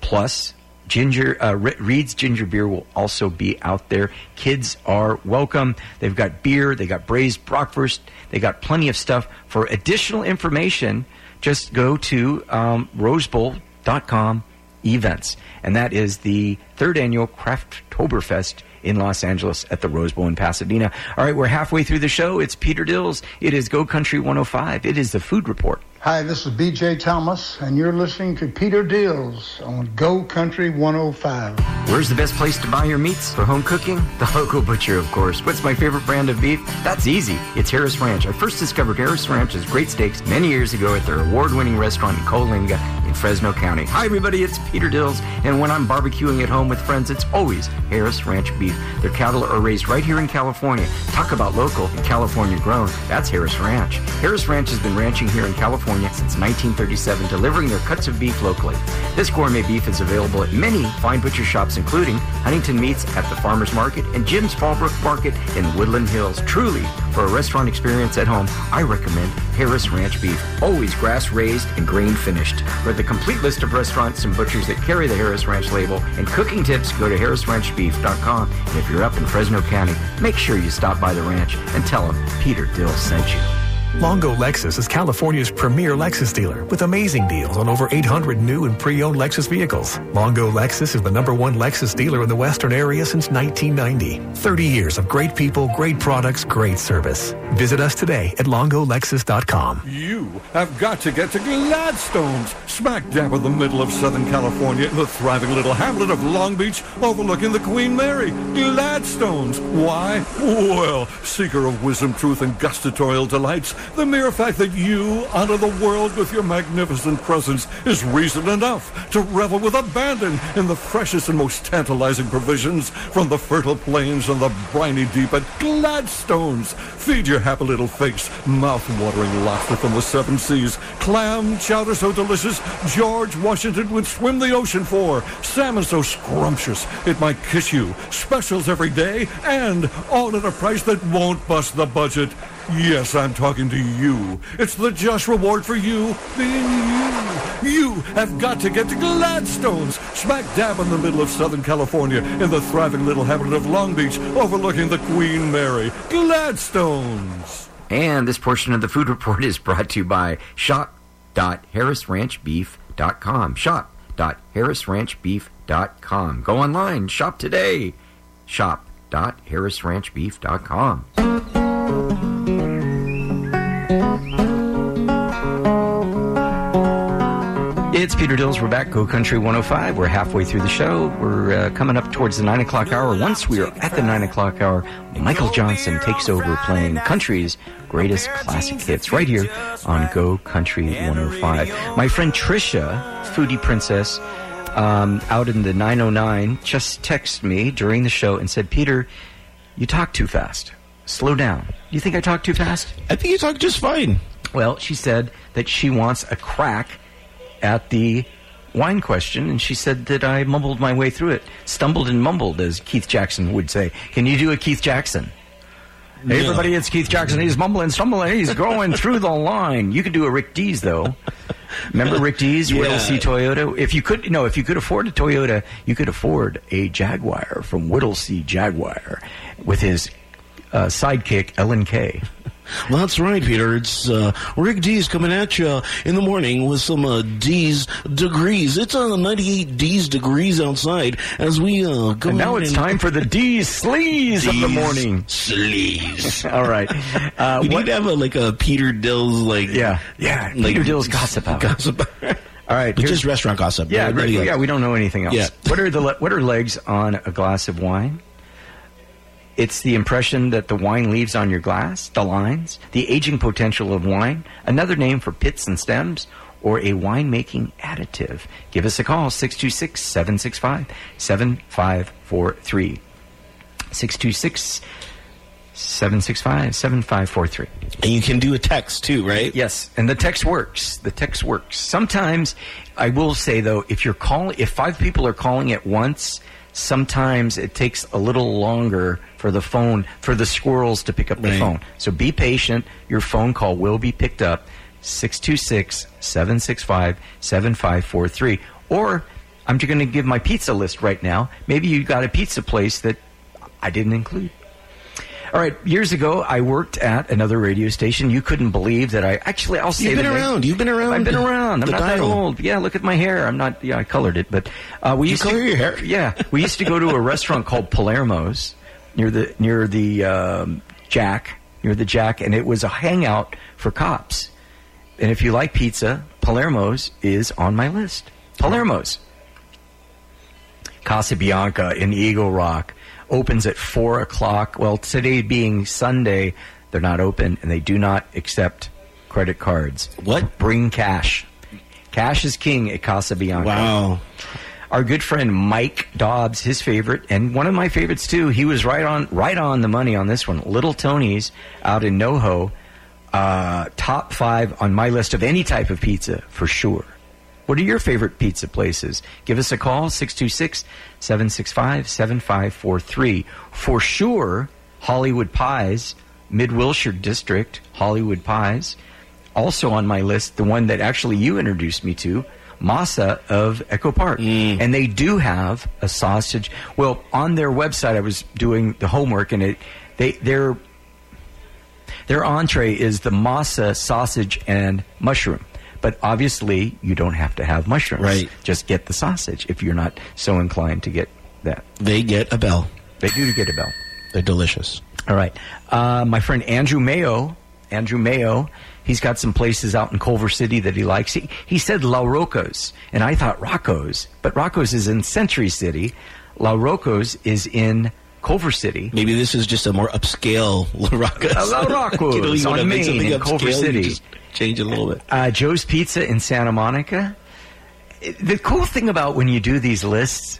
plus Ginger uh, Reed's Ginger Beer will also be out there. Kids are welcome. They've got beer, they got braised bratwurst, they got plenty of stuff. For additional information, just go to um, rosebowl.com events, and that is the third annual Crafttoberfest in Los Angeles at the Rose Bowl in Pasadena. All right, we're halfway through the show. It's Peter Dills. It is Go Country 105. It is the Food Report. Hi, this is BJ Thomas, and you're listening to Peter Dills on Go Country 105. Where's the best place to buy your meats for home cooking? The local butcher, of course. What's my favorite brand of beef? That's easy. It's Harris Ranch. I first discovered Harris Ranch's great steaks many years ago at their award-winning restaurant in Coalinga in Fresno County. Hi, everybody. It's Peter Dills, and when I'm barbecuing at home with friends, it's always Harris Ranch beef. Their cattle are raised right here in California. Talk about local and California grown. That's Harris Ranch. Harris Ranch has been ranching here in California since 1937, delivering their cuts of beef locally. This gourmet beef is available at many fine butcher shops, including Huntington Meats at the Farmers Market and Jim's Fallbrook Market in Woodland Hills. Truly, for a restaurant experience at home, I recommend Harris Ranch beef, always grass raised and grain finished. The complete list of restaurants and butchers that carry the Harris Ranch label and cooking tips, go to harrisranchbeef.com. And if you're up in Fresno County, make sure you stop by the ranch and tell them Peter Dill sent you. Longo Lexus is California's premier Lexus dealer with amazing deals on over 800 new and pre-owned Lexus vehicles. Longo Lexus is the number one Lexus dealer in the Western area since 1990. 30 years of great people, great products, great service. Visit us today at longolexus.com. You have got to get to Gladstone's, smack dab in the middle of Southern California, in the thriving little hamlet of Long Beach, overlooking the Queen Mary. Gladstone's. Why? Well, seeker of wisdom, truth, and gustatorial delights, the mere fact that you honor the world with your magnificent presence is reason enough to revel with abandon in the freshest and most tantalizing provisions from the fertile plains and the briny deep at Gladstone's. Feed your happy little face, mouth-watering lobster from the seven seas, clam chowder so delicious George Washington would swim the ocean for, salmon so scrumptious it might kiss you, specials every day, and all at a price that won't bust the budget. Yes, I'm talking to you. It's the just reward for you being you. You have got to get to Gladstone's, smack dab in the middle of Southern California, in the thriving little hamlet of Long Beach, overlooking the Queen Mary. Gladstone's. And this portion of the food report is brought to you by shop.harrisranchbeef.com. Shop.harrisranchbeef.com. Go online, shop today. Shop.harrisranchbeef.com. It's Peter Dills. We're back, Go Country 105. We're halfway through the show. We're uh, coming up towards the 9 o'clock hour. Once we are at the 9 o'clock hour, Michael Johnson takes over playing country's greatest classic hits right here on Go Country 105. My friend Trisha, Foodie Princess, um, out in the 909, just texted me during the show and said, Peter, you talk too fast. Slow down. Do you think I talk too fast? I think you talk just fine. Well, she said that she wants a crack at the wine question, and she said that I mumbled my way through it. Stumbled and mumbled, as Keith Jackson would say. Can you do a Keith Jackson? Hey, everybody, it's Keith Jackson. He's mumbling, stumbling, he's going through the line. You could do a Rick Dees, though. Remember Rick Dees, Yeah. Whittlesey Toyota? If you could, no, if you could afford a Toyota, you could afford a Jaguar from Whittlesey Jaguar with his uh, sidekick, Ellen K. Well, that's right, Peter. It's uh, Rick Dees coming at you in the morning with some uh, Dees degrees. It's uh, 98 Dees degrees outside as we uh, go And now in it's and- time for the Dees sleaze of the morning. Sleaze. All right. Uh, we what- need to have a, like a Peter Dills like Yeah, yeah. like Peter Dill's gossip hour. gossip. All right. But just restaurant gossip. yeah, right, yeah. We don't know anything else. Yeah. what are the what are legs on a glass of wine? It's the impression that the wine leaves on your glass, the lines, the aging potential of wine, another name for pits and stems, or a winemaking additive. Give us a call, 626 765 7543. 626 765 7543. And you can do a text too, right? Yes, and the text works. The text works. Sometimes, I will say though, if you're calling, if five people are calling at once, sometimes it takes a little longer for the phone for the squirrels to pick up the Right. phone. So be patient. Your phone call will be picked up. 626-765-7543. Or I'm just going to give my pizza list right now. Maybe you got a pizza place that I didn't include. All right, years ago, I worked at another radio station. You couldn't believe that I actually. I'll say You've been the name. around. You've been around I've been around. I'm not that old. Yeah, look at my hair. I'm not. Yeah, I colored it, but uh, we You used color to, your hair? Yeah, we used to go to a restaurant called Palermo's near the near the um, Jack near the Jack, and it was a hangout for cops. And if you like pizza, Palermo's is on my list. Palermo's. Casabianca in Eagle Rock opens at four o'clock. Well, today being Sunday, they're not open and they do not accept credit cards. What? Bring cash. Cash is king at Casabianca. Wow. Our good friend Mike Dobbs, his favorite, and one of my favorites too. He was right on, right on the money on this one. Little Tony's out in NoHo, uh, top five on my list of any type of pizza for sure. What are your favorite pizza places? Give us a call, 626 765 7543. For sure, Hollywood Pies, Mid Wilshire District, Hollywood Pies. Also on my list, the one that actually you introduced me to, Masa of Echo Park. Mm. And they do have a sausage. Well, on their website, I was doing the homework, and it they their their entree is the masa sausage and mushroom. But obviously, you don't have to have mushrooms. Right. Just get the sausage if you're not so inclined to get that. They get a bell. They do get a bell. They're delicious. All right. Uh, my friend Andrew Mayo, Andrew Mayo, he's got some places out in Culver City that he likes. He, he said La Rocco's, and I thought Rocco's, but Rocco's is in Century City. La Rocco's is in Culver City. Maybe this is just a more upscale La Rocca's. Uh, La Rocco's you know, you on want to make Main in Culver City. change it a little bit. Uh, Joe's Pizza in Santa Monica. The cool thing about when you do these lists,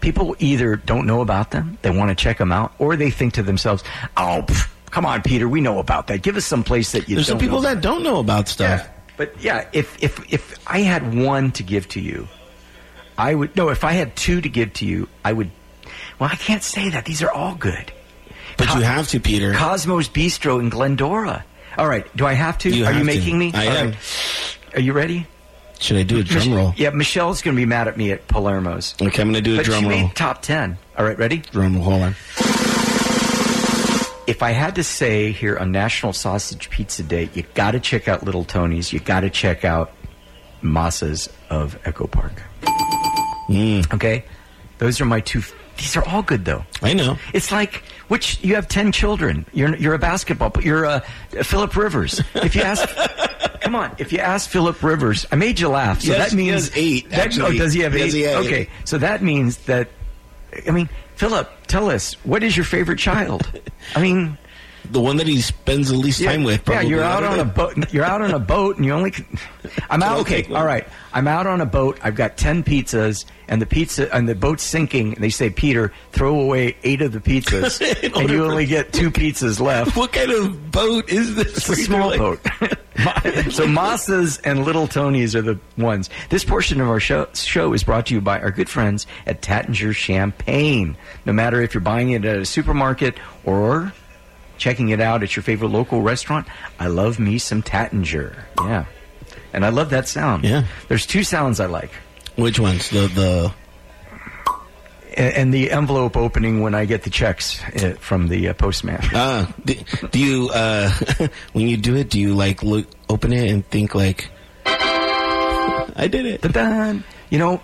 people either don't know about them, they want to check them out, or they think to themselves, "Oh, pff, come on, Peter, we know about that. Give us some place that you." There's some people that don't know about stuff. Yeah. But yeah, if if if I had one to give to you, I would no. If I had two to give to you, I would. Well, I can't say that. These are all good. But Co- you have to, Peter. Cosmos Bistro in Glendora. All right. Do I have to? You are have you to. making me? I All am. right. Are you ready? Should I do a drum roll? Yeah, Michelle's going to be mad at me at Palermo's. Okay, I'm going to do a But drum roll. made top 10. All right, ready? Drum roll. Hold on. If I had to say here on National Sausage Pizza Day, you got to check out Little Tony's. You got to check out Masa's of Echo Park. Mm. Okay? Those are my two. These are all good, though. I know. It's like which you have ten children. You're you're a basketball. You're a, Philip Rivers. If you ask, come on. If you ask Philip Rivers, I made you laugh. So Yes, that he means has eight, That, oh, does he have eight? he okay, eight. so that means that. I mean, Philip, tell us what is your favorite child? I mean, The one that he spends the least time with. yeah, you're out on a boat. You're out on a boat, and you only. Can, I'm out. Okay, all right. I'm out on a boat. I've got ten pizzas, and the pizza and the boat's sinking. And they say, Peter, throw away eight of the pizzas, and you only get two pizzas left. What kind of boat is this? It's a small boat. so Masas and Little Tony's are the ones. This portion of our show, show is brought to you by our good friends at Taittinger Champagne. No matter if you're buying it at a supermarket or checking it out at your favorite local restaurant, I love me some Taittinger. Yeah. And I love that sound. Yeah. There's two sounds I like. Which ones? The the And, the envelope opening when I get the checks uh, from the uh, postman. ah. Do, do you uh when you do it? Do you like look open it and think like I did it? Dun-dun. You know,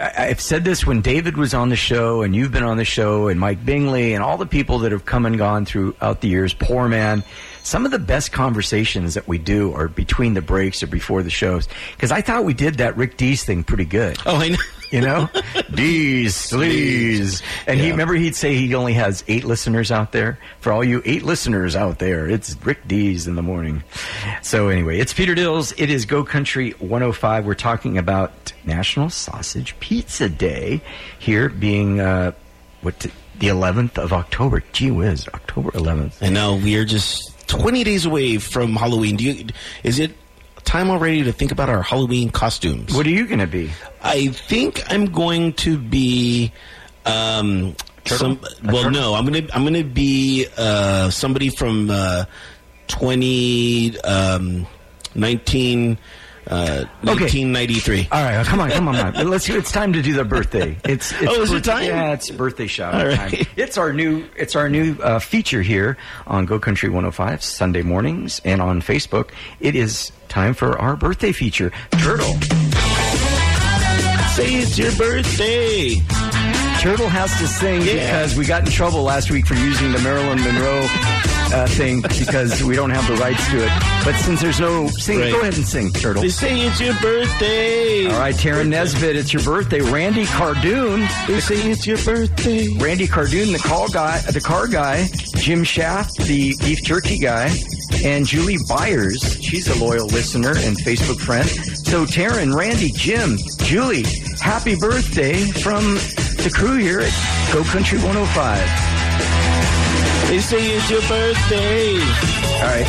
I've said this when David was on the show, and you've been on the show, and Mike Bingley, and all the people that have come and gone throughout the years. Poor man. Some of the best conversations that we do are between the breaks or before the shows. Because I thought we did that Rick Dees thing pretty good. Oh, I know. You know, Dees, sleaze. And he remember he'd say he only has eight listeners out there. For all you eight listeners out there, it's Rick Dees in the morning. So anyway, it's Peter Dills. It is Go Country 105. We're talking about National Sausage Pizza Day here being uh, what the 11th of October. Gee whiz, October 11th. And now we are just 20 days away from Halloween. Do you? Is it time already to think about our Halloween costumes? What are you going to be? I think I'm going to be. Um, some, well, turtle? no, I'm gonna I'm gonna be uh, somebody from uh, 20 um, 19 uh, 1993. All right, come on, come on, man. Let's. It's time to do the birthday. It's, it's Oh, is it birthday- time? Yeah, it's birthday shout All out right. time. It's our new. It's our new uh, feature here on Go Country 105 Sunday mornings and on Facebook. It is time for our birthday feature. Turtle. Say it's your birthday. Turtle has to sing Yeah. because we got in trouble last week for using the Marilyn Monroe uh, thing because we don't have the rights to it. But since there's no sing, Right. go ahead and sing, Turtle. They say it's your birthday. All right, Taryn Nesbitt, it's your birthday. Randy Cardoon, They say it's your birthday. Randy Cardoon, the call guy, the car guy, Jim Shaft, the beef jerky guy, and Julie Byers. She's a loyal listener and Facebook friend. So Taryn, Randy, Jim, Julie, happy birthday from the crew here at Go Country 105. They say it's your birthday. All right,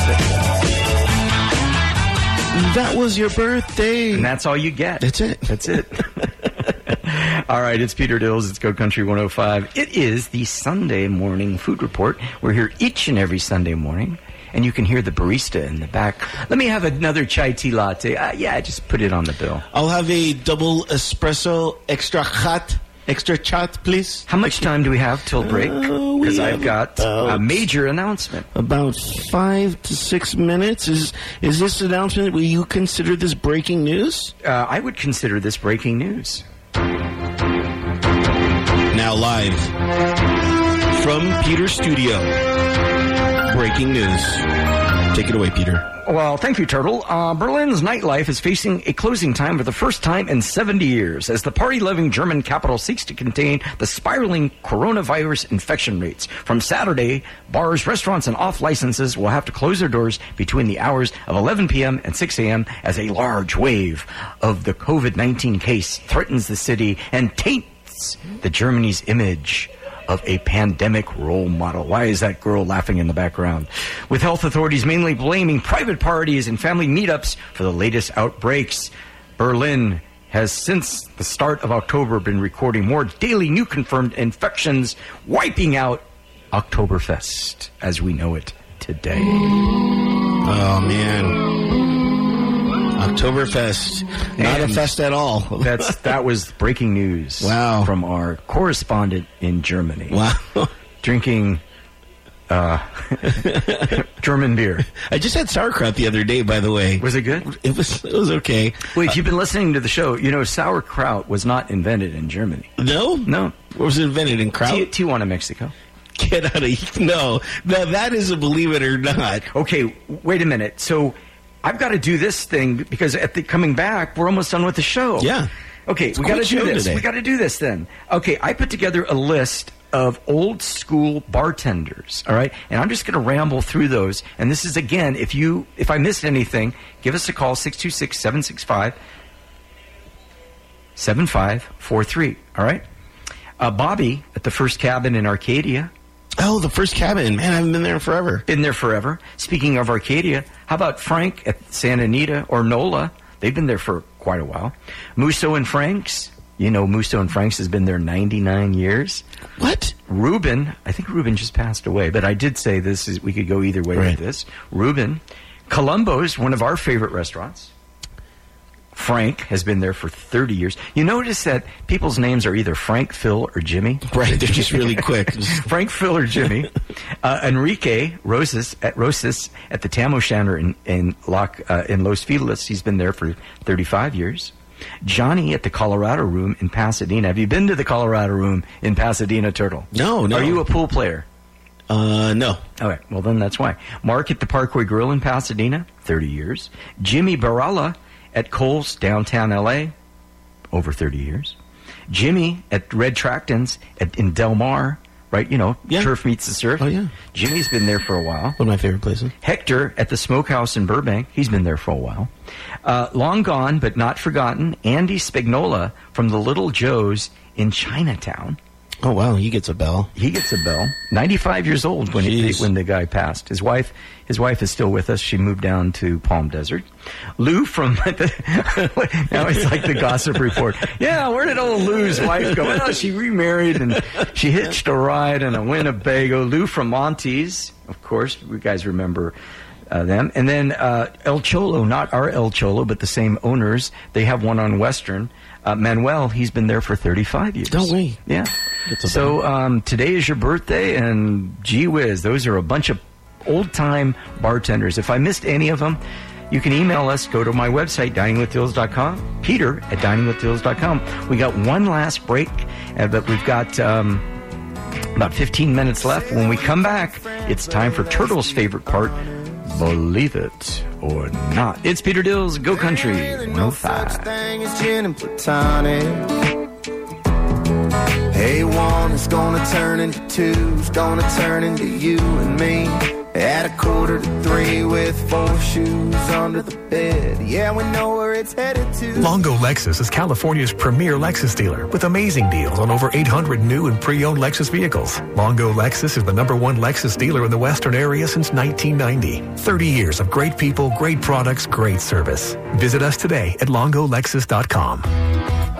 That was your birthday. and that's all you get. That's it. That's it. All right, it's Peter Dills. It's Go Country 105. It is the Sunday morning food report. We're here each and every Sunday morning, and you can hear the barista in the back. Let me have another chai tea latte. Uh, yeah, just put it on the bill. I'll have a double espresso, extra hot, extra chat, please. How much time do we have till break? Uh, Because I've got a major announcement. About five to six minutes. Is is this announcement? Will you consider this breaking news? Uh, I would consider this breaking news. Now live from Peter's studio. Breaking news. Take it away, Peter. Well, thank you, Turtle. Uh, Berlin's nightlife is facing a closing time for the first time in 70 years as the party loving German capital seeks to contain the spiraling coronavirus infection rates. From Saturday, bars, restaurants, and off licenses will have to close their doors between the hours of 11 p.m. and 6 a.m. as a large wave of the COVID 19 case threatens the city and taints the Germany's image of a pandemic role model. Why is that girl laughing in the background? With health authorities mainly blaming private parties and family meetups for the latest outbreaks, Berlin has since the start of October been recording more daily new confirmed infections, wiping out Oktoberfest as we know it today. Oh man. Oktoberfest. Not a fest at all. That's that was breaking news. Wow. From our correspondent in Germany. wow. Drinking uh, German beer. I just had sauerkraut the other day, by the way. Was it good? It was it was okay. Wait, if you've been listening to the show, you know sauerkraut was not invented in Germany. No? No. What was invented in Kraut? Ti- Tijuana, Mexico. Get out of here. No. Now that is a believe it or not. Okay, wait a minute. So I've got to do this thing because at the coming back, we're almost done with the show. Yeah. Okay, It's we got to do this. today. We got to do this then. Okay, I put together a list of old school bartenders. All right, and I'm just going to ramble through those. And this is again, if you if I missed anything, give us a call 626-765 7543. All right. Uh, Bobby at the first cabin in Arcadia. Oh, the first cabin. Man, I haven't been there forever. Been there forever. Speaking of Arcadia, how about Frank at Santa Anita or Nola? They've been there for quite a while. Musso and Frank's. You know, Musso and Frank's has been there 99 years. What? Ruben, I think Ruben just passed away, but I did say this is we could go either way Right. with this. Ruben, Columbo's one of our favorite restaurants. Frank has been there for 30 years. You notice that people's names are either Frank, Phil, or Jimmy. Right, they're just really quick. Frank, Phil, or Jimmy. Uh, Enrique Rosas at Rosas at the Tam O'Shanter in in, Lock, uh, in Los Feliz. He's been there for 35 years. Johnny at the Colorado Room in Pasadena. Have you been to the Colorado Room in Pasadena, Turtle? No, no. Are you a pool player? uh, no. Okay, well then that's why. Mark at the Parkway Grill in Pasadena, 30 years. Jimmy Baralla at Cole's downtown LA, over 30 years. Jimmy at Red Tractons at, in Del Mar, right? You know, Yeah. turf meets the surf. Oh, yeah. Jimmy's been there for a while. One of my favorite places. Hector at the Smokehouse in Burbank. He's been there for a while. Uh, long gone but not forgotten, Andy Spignola from the Little Joe's in Chinatown. Oh, wow. He gets a bell. He gets a bell. Ninety-five years old when he, when the guy passed. His wife, his wife is still with us. She moved down to Palm Desert. Lou from now it's like the gossip report. Yeah, where did old Lou's wife go? Well, she remarried and she hitched a ride in a Winnebago. Lou from Monty's, of course. You guys remember. Uh, them and then uh, El Cholo, not our El Cholo, but the same owners. They have one on Western. Uh, Manuel, he's been there for 35 years. No way. Yeah. That's a So um, today is your birthday, and gee whiz, those are a bunch of old time bartenders. If I missed any of them, you can email us. Go to my website, diningwithdills.com. Peter at diningwithdills.com. We got one last break, uh, but we've got. Um, about 15 minutes left. When we come back, it's time for Turtle's favorite part. Believe it or not. It's Peter Dill's Go Country 105. thing as gin and platonic. A1 is gonna turn into two, gonna turn into you and me. At a quarter to three with four shoes under the bed. Yeah, we know where it's headed to. Longo Lexus is California's premier Lexus dealer with amazing deals on over 800 new and pre-owned Lexus vehicles. Longo Lexus is the number one Lexus dealer in the Western area since 1990. 30 years of great people, great products, great service. Visit us today at longolexus.com.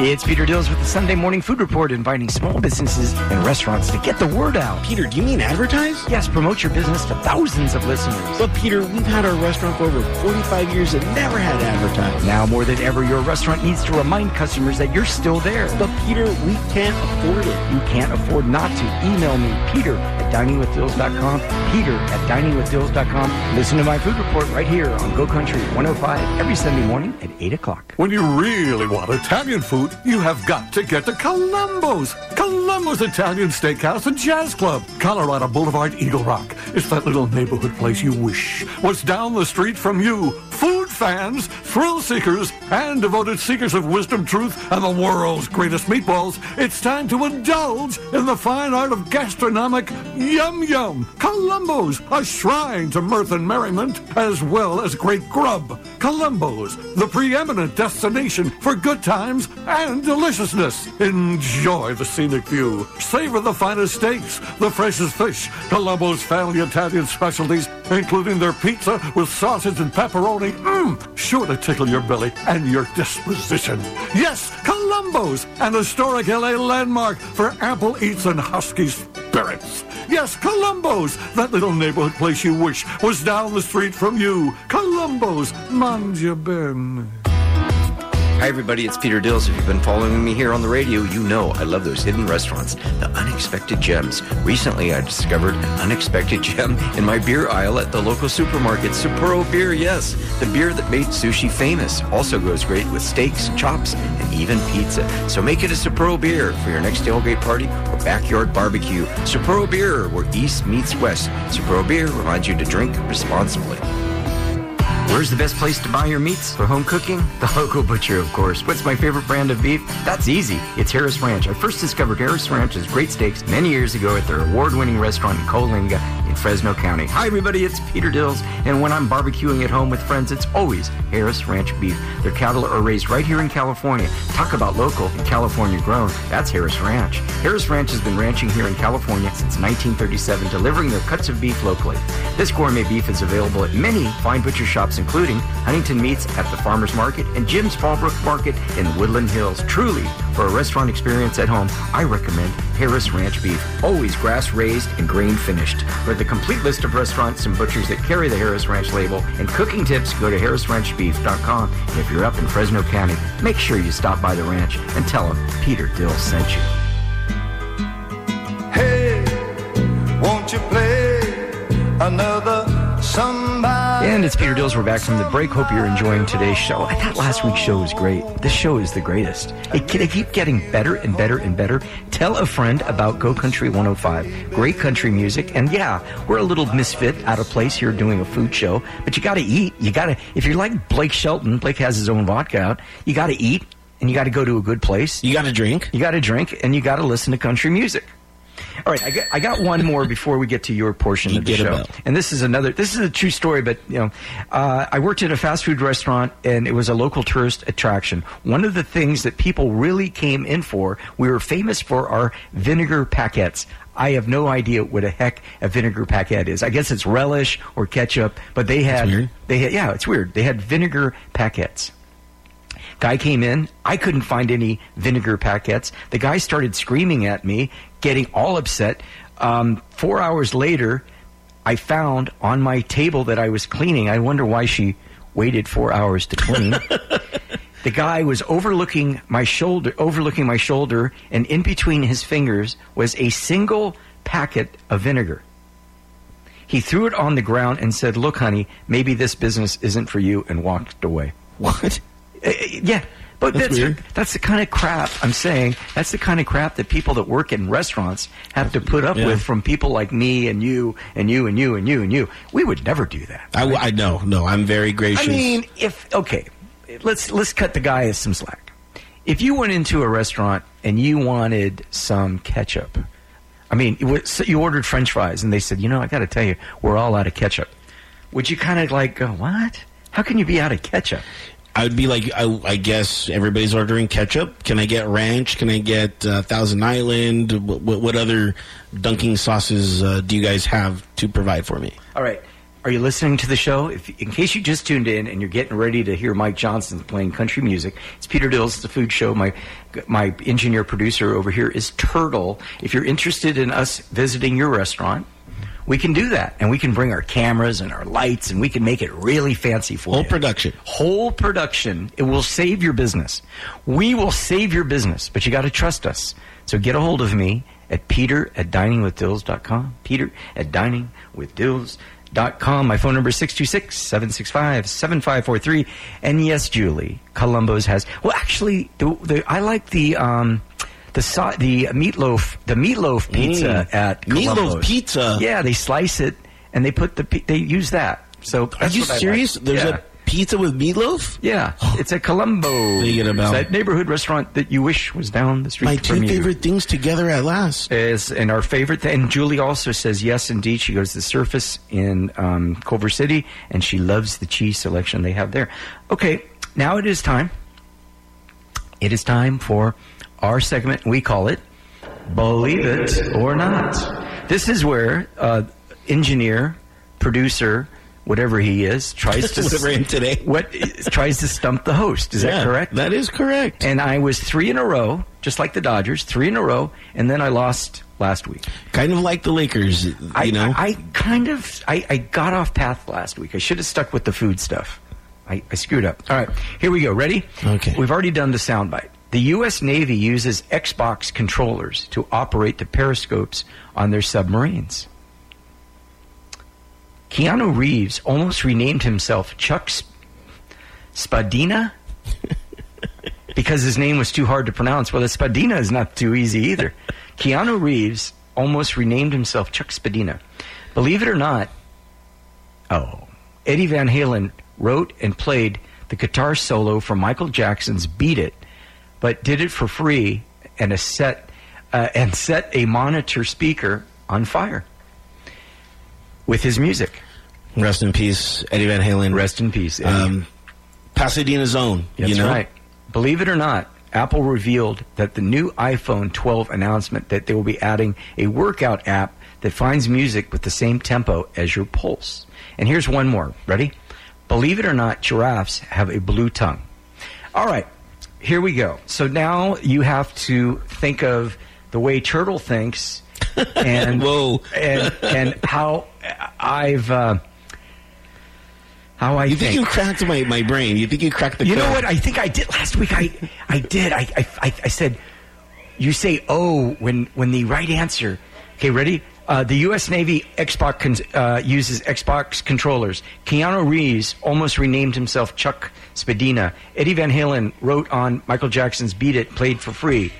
It's Peter Dills with the Sunday Morning Food Report, inviting small businesses and restaurants to get the word out. Peter, do you mean advertise? Yes, promote your business to thousands of listeners. But Peter, we've had our restaurant for over 45 years and never had advertised. Now more than ever, your restaurant needs to remind customers that you're still there. But Peter, we can't afford it. You can't afford not to. Email me, Peter at diningwithdills.com, Peter at diningwithdills.com. Listen to my food report right here on Go Country 105 every Sunday morning at 8 o'clock. When you really want Italian food, you have got to get to Columbo's. Columbo's Italian Steakhouse and Jazz Club. Colorado Boulevard, Eagle Rock. It's that little neighborhood place you wish was down the street from you. Food fans, thrill seekers, and devoted seekers of wisdom, truth, and the world's greatest meatballs. It's time to indulge in the fine art of gastronomic yum yum. Columbo's, a shrine to mirth and merriment, as well as great grub. Columbo's, the preeminent destination for good times and deliciousness. Enjoy the scenic view. Savor the finest steaks, the freshest fish, Columbo's family Italian specialties, including their pizza with sausage and pepperoni. Mmm, sure to tickle your belly and your disposition. Yes, Columbo's, an historic LA landmark for ample eats and husky spirits. Yes, Columbo's, that little neighborhood place you wish was down the street from you. Columbo's, Mangia Ben. Hi, everybody. It's Peter Dills. If you've been following me here on the radio, you know I love those hidden restaurants, the unexpected gems. Recently, I discovered an unexpected gem in my beer aisle at the local supermarket. Sapporo Beer, yes, the beer that made sushi famous. Also goes great with steaks, chops, and even pizza. So make it a Sapporo Beer for your next tailgate party or backyard barbecue. Sapporo Beer, where East meets West. Sapporo Beer reminds you to drink responsibly. Where's the best place to buy your meats for home cooking? The local butcher, of course. What's my favorite brand of beef? That's easy. It's Harris Ranch. I first discovered Harris Ranch's great steaks many years ago at their award-winning restaurant in Coalinga in Fresno County. Hi, everybody. It's Peter Dills, and when I'm barbecuing at home with friends, it's always Harris Ranch beef. Their cattle are raised right here in California. Talk about local and California grown. That's Harris Ranch. Harris Ranch has been ranching here in California since 1937, delivering their cuts of beef locally. This gourmet beef is available at many fine butcher shops, including Huntington Meats at the Farmers Market and Jim's Fallbrook Market in Woodland Hills. Truly, for a restaurant experience at home, I recommend Harris Ranch beef. Always grass raised and grain finished. For the complete list of restaurants and butchers that carry the Harris Ranch label and cooking tips, go to harrisranchbeef.com. And if you're up in Fresno County, make sure you stop by the ranch and tell them Peter Dill sent you. Hey, won't you play another somebody? And it's Peter Dills. We're back from the break. Hope you're enjoying today's show. I thought last week's show was great. This show is the greatest. It, they keep getting better and better and better. Tell a friend about Go Country 105. Great country music. And yeah, we're a little misfit, out of place here doing a food show. But you got to eat. You got to, if you're like Blake Shelton, Blake has his own vodka out. You got to eat and you got to go to a good place. You got to drink. You got to drink and you got to listen to country music. All right, I got, I got one more before we get to your portion You of the show. And this is another. This is a true story, but you know, uh, I worked at a fast food restaurant, and it was a local tourist attraction. One of the things that people really came in for, we were famous for our vinegar paquettes. I have no idea what a heck a vinegar paquette is. I guess it's relish or ketchup, but they had weird. they had yeah, it's weird. They had vinegar paquettes. Guy came in. I couldn't find any vinegar packets. The guy started screaming at me, getting all upset. Um, four hours later, I found on my table that I was cleaning. I wonder why she waited four hours to clean. the guy was overlooking my shoulder, overlooking my shoulder, and in between his fingers was a single packet of vinegar. He threw it on the ground and said, "Look, honey, maybe this business isn't for you," and walked away. What? Uh, yeah, but That's that's weird. that's the kind of crap I'm saying. That's the kind of crap that people that work in restaurants have to put up Yeah. with from people like me and you and you and you and you and you. We would never do that. I, I know. No, I'm very gracious. I mean, if okay, let's let's cut the guy some slack. If you went into a restaurant and you wanted some ketchup, I mean, was- you ordered French fries and they said, you know, I got to tell you, we're all out of ketchup. Would you kind of like go, what? How can you be out of ketchup? I would be like, I, I guess everybody's ordering ketchup. Can I get ranch? Can I get uh, Thousand Island? What, what, what other dunking sauces uh, do you guys have to provide for me? All right. Are you listening to the show? If, in case you just tuned in and you're getting ready to hear Mike Johnson playing country music, it's Peter Dills, the food show. My my engineer producer over here is Turtle. If you're interested in us visiting your restaurant, we can do that, and we can bring our cameras and our lights, and we can make it really fancy for you. Whole you. production. Whole production. It will save your business. We will save your business, but you got to trust us. So get a hold of me at peter at diningwithdills.com. Peter at diningwithdills.com. My phone number is 626 765 7543. And yes, Julie, Columbo's has. Well, actually, the, the, I like the. Um, the, so, the meatloaf the meatloaf pizza Mm. at Meatloaf Columbo's. pizza? yeah they slice it and they put the pe- they use that so Are you I like. serious? There's Yeah. a pizza with meatloaf? Yeah, it's a Columbo. Thinking about- that neighborhood restaurant that you wish was down the street My from two favorite things together at last. is and our favorite thing. And Julie also says yes, indeed. She goes to the Surfas in um, Culver City, and she loves the cheese selection they have there. Okay, now it is time. It is time for our segment. We call it "Believe It or Not." This is where uh, engineer, producer, whatever he is, tries to today. What tries to stump the host? Is Yeah, that correct? That is correct. and I was three in a row, just like the Dodgers, three in a row, and then I lost last week. kind of like the Lakers, you I, know. I, I kind of I, I got off path last week. I should have stuck with the food stuff. I, I screwed up. All right, here we go. Ready? Okay. We've already done the soundbite. The U.S. Navy uses Xbox controllers to operate the periscopes on their submarines. Keanu Reeves almost renamed himself Chuck Sp- Spadina because his name was too hard to pronounce. Well, the Spadina is not too easy either. Keanu Reeves almost renamed himself Chuck Spadina. Believe it or not, oh, Eddie Van Halen wrote and played the guitar solo for Michael Jackson's "Beat It," but did it for free and a set uh, and set a monitor speaker on fire with his music. Rest in peace, Eddie Van Halen. Rest in peace. Um, Pasadena's own. That's you know? right. Believe it or not, Apple revealed that the new iPhone 12 announcement that they will be adding a workout app that finds music with the same tempo as your pulse. And here's one more. Ready? Believe it or not, giraffes have a blue tongue. All right, here we go. So now you have to think of the way Turtle thinks and Whoa. and and how I've uh, how I You think think. you cracked my, my brain? You think you cracked the You know what? I think I did last week. I I did. I, I, I said you say oh when when the right answer. Okay, ready? Uh, the U.S. Navy Xbox con- uh, uses Xbox controllers. Keanu Reeves almost renamed himself Chuck Spadina. Eddie Van Halen wrote on Michael Jackson's "Beat It," played for free.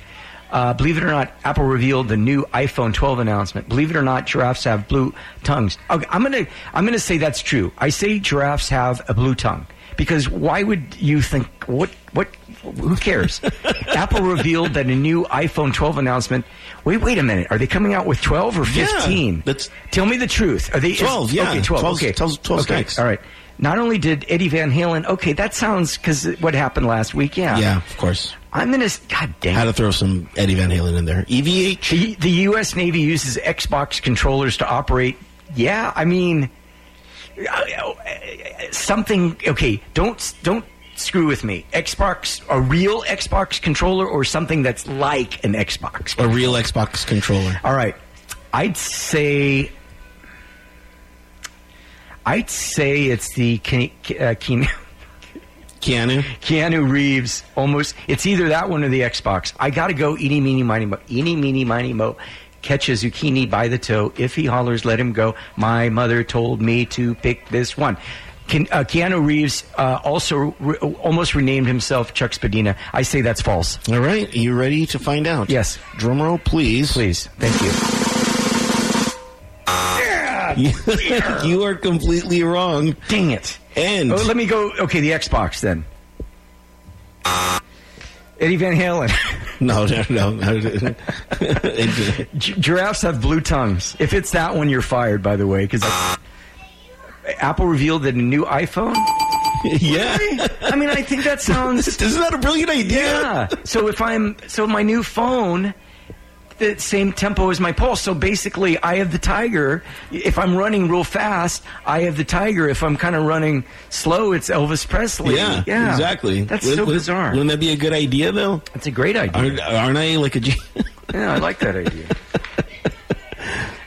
Uh, believe it or not, Apple revealed the new iPhone 12 announcement. Believe it or not, giraffes have blue tongues. Okay, I'm gonna I'm gonna say that's true. I say giraffes have a blue tongue because why would you think what what who cares? Apple revealed that a new iPhone 12 announcement. Wait, wait a minute. Are they coming out with 12 or 15? Yeah, Tell me the truth. Are they is- 12, yeah. Okay, 12. 12's okay, 12's 12's okay. next. All right. Not only did Eddie Van Halen. Okay, that sounds because what happened last week. Yeah. yeah, of course. I'm gonna. God dang. Had to throw some Eddie Van Halen in there. EVH. The, the U.S. Navy uses Xbox controllers to operate. Yeah, I mean, uh, something. Okay, don't don't screw with me. Xbox, a real Xbox controller, or something that's like an Xbox. A real Xbox controller. All right, I'd say. I'd say it's the Ke- Ke- uh, Keanu, Keanu. Keanu Reeves. Almost, it's either that one or the Xbox. I got to go. Eeny, meeny, miny, mo. Eeny, meeny, miny, mo. Catch a zucchini by the toe. If he hollers, let him go. My mother told me to pick this one. Uh, Keanu Reeves uh, also re- almost renamed himself Chuck Spadina. I say that's false. All right, you ready to find out? Yes. Drum roll, please. Please, thank you. you are completely wrong. Dang it. And Oh, let me go. Okay, the Xbox then. Eddie Van Halen. no, no, no. no. Giraffes have blue tongues. If it's that one, you're fired. By the way, because Apple revealed that a new iPhone. yeah. I mean, I think that sounds. Isn't that a brilliant idea? Yeah. So if I'm so my new phone, the same tempo as my pulse. So basically, I have the Tiger. If I'm running real fast, I have the Tiger. If I'm kind of running slow, it's Elvis Presley. Yeah, yeah, exactly. That's so bizarre. Wouldn't that be a good idea, though? That's a great idea. Aren't, aren't I like a? Yeah, I like that idea.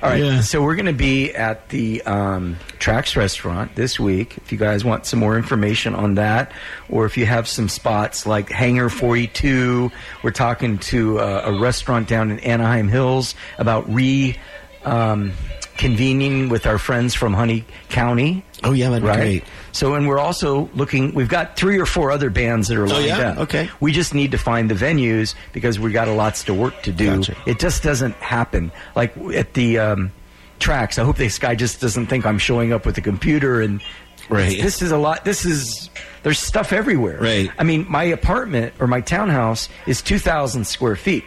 All right, Yeah. so we're going to be at the um, Traxx restaurant this week. If you guys want some more information on that, or if you have some spots like Hangar 42, we're talking to uh, a restaurant down in Anaheim Hills about re um, convening with our friends from Honey County. Oh, yeah, that'd be right? great. So, and we're also looking. We've got three or four other bands that are lined Oh, yeah? up. Okay. We just need to find the venues because we got a lots to work to do. Gotcha. It just doesn't happen. Like at the um, Traxx, I hope this guy just doesn't think I'm showing up with a computer and. Right. This is a lot. This is there's stuff everywhere. Right. I mean, my apartment or my townhouse is 2,000 square feet,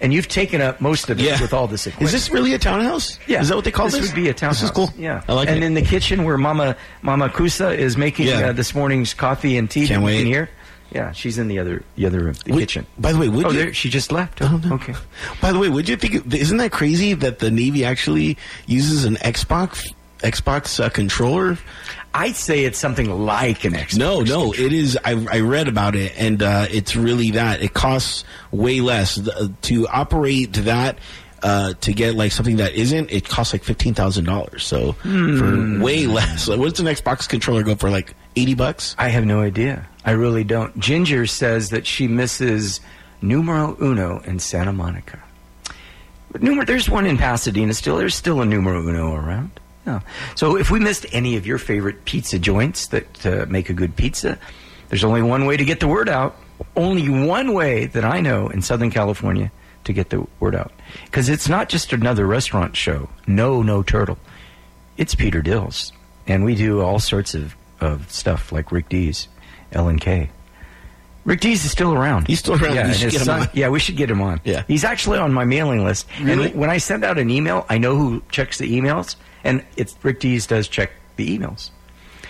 and you've taken up most of it Yeah. with all this equipment. Is this really a townhouse? Yeah, Is that what they call this? this? would be a townhouse. This is cool. Yeah, I like it. and it. in the kitchen where Mama Mama Kusa is making Yeah. uh, this morning's coffee and tea. Can't that you can wait. hear. Yeah, she's in the other the other room, the Would- kitchen. By the way, would oh, you? there she just left. Oh, no. Okay. By the way, would you think? Isn't that crazy that the Navy actually uses an Xbox Xbox uh, controller? I'd say it's something like an Xbox. No, no, it is. I, I read about it, and uh, it's really that. It costs way less The- to operate that. Uh, to get like something that isn't, it costs like fifteen thousand dollars. So Hmm. for way less, like, what's an Xbox controller go for? Like eighty bucks? I have no idea. I really don't. Ginger says that she misses numero uno in Santa Monica. But numer- there's one in Pasadena still. There's still a numero uno around. Yeah. So if we missed any of your favorite pizza joints that uh, make a good pizza, there's only one way to get the word out. Only one way that I know in Southern California to get the word out. Because it's not just another restaurant show. No, no turtle. It's Peter Dills. And we do all sorts of of stuff like Rick Dees, L and K. Rick Dees is still around. He's still around. Yeah, We should his get him son- on. yeah, we should get him on. Yeah. he's actually on my mailing list. Really? And when I send out an email, I know who checks the emails, and it's Rick Dees does check the emails.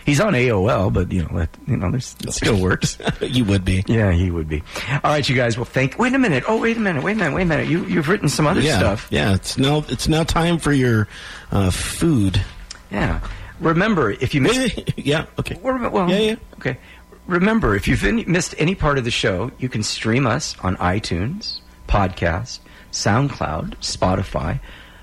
He's on AOL, but you know, that, you know, there's, it still works. you would be. Yeah, he would be. All right, you guys. Well, thank. Wait a minute. Oh, wait a minute. Wait a minute. Wait a minute. You you've written some other yeah, stuff. Yeah, it's now it's now time for your uh, food. Yeah. Remember, if you missed, yeah, okay. Well, well, Yeah, yeah. Okay. Remember, if you've missed any part of the show, you can stream us on iTunes, podcast, SoundCloud, Spotify.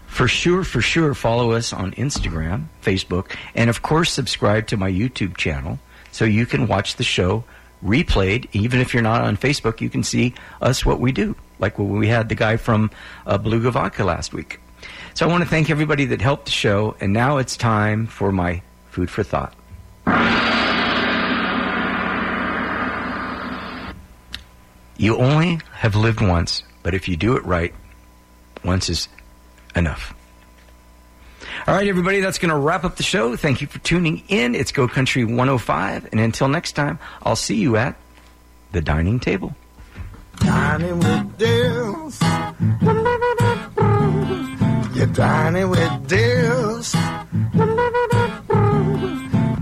For sure, for sure, follow us on Instagram, Facebook, and of course, subscribe to my YouTube channel so you can watch the show replayed. Even if you're not on Facebook, you can see us what we do, like when we had the guy from uh, Vodka last week. So I want to thank everybody that helped the show, and now it's time for my food for thought. You only have lived once, but if you do it right, once is enough. All right, everybody, that's going to wrap up the show. Thank you for tuning in. It's Go Country 105. And until next time, I'll see you at the dining table. Dining with Dills. You're dining with Dills.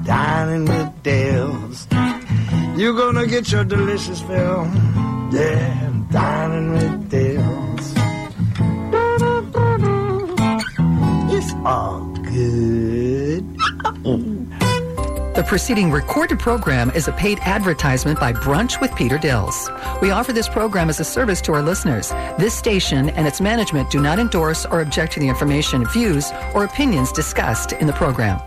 Dining with Dills. You're gonna get your delicious fill. Yeah, dining with Dills. It's all good. The preceding recorded program is a paid advertisement by Brunch with Peter Dills. We offer this program as a service to our listeners. This station and its management do not endorse or object to the information, views, or opinions discussed in the program.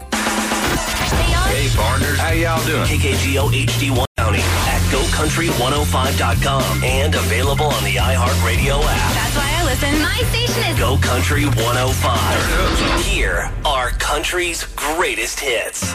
Hey, partners. How y'all doing? KKGO HD1 County at GoCountry105.com and available on the iHeartRadio app. That's why I listen. My station is Go Country 105. Here are country's greatest hits.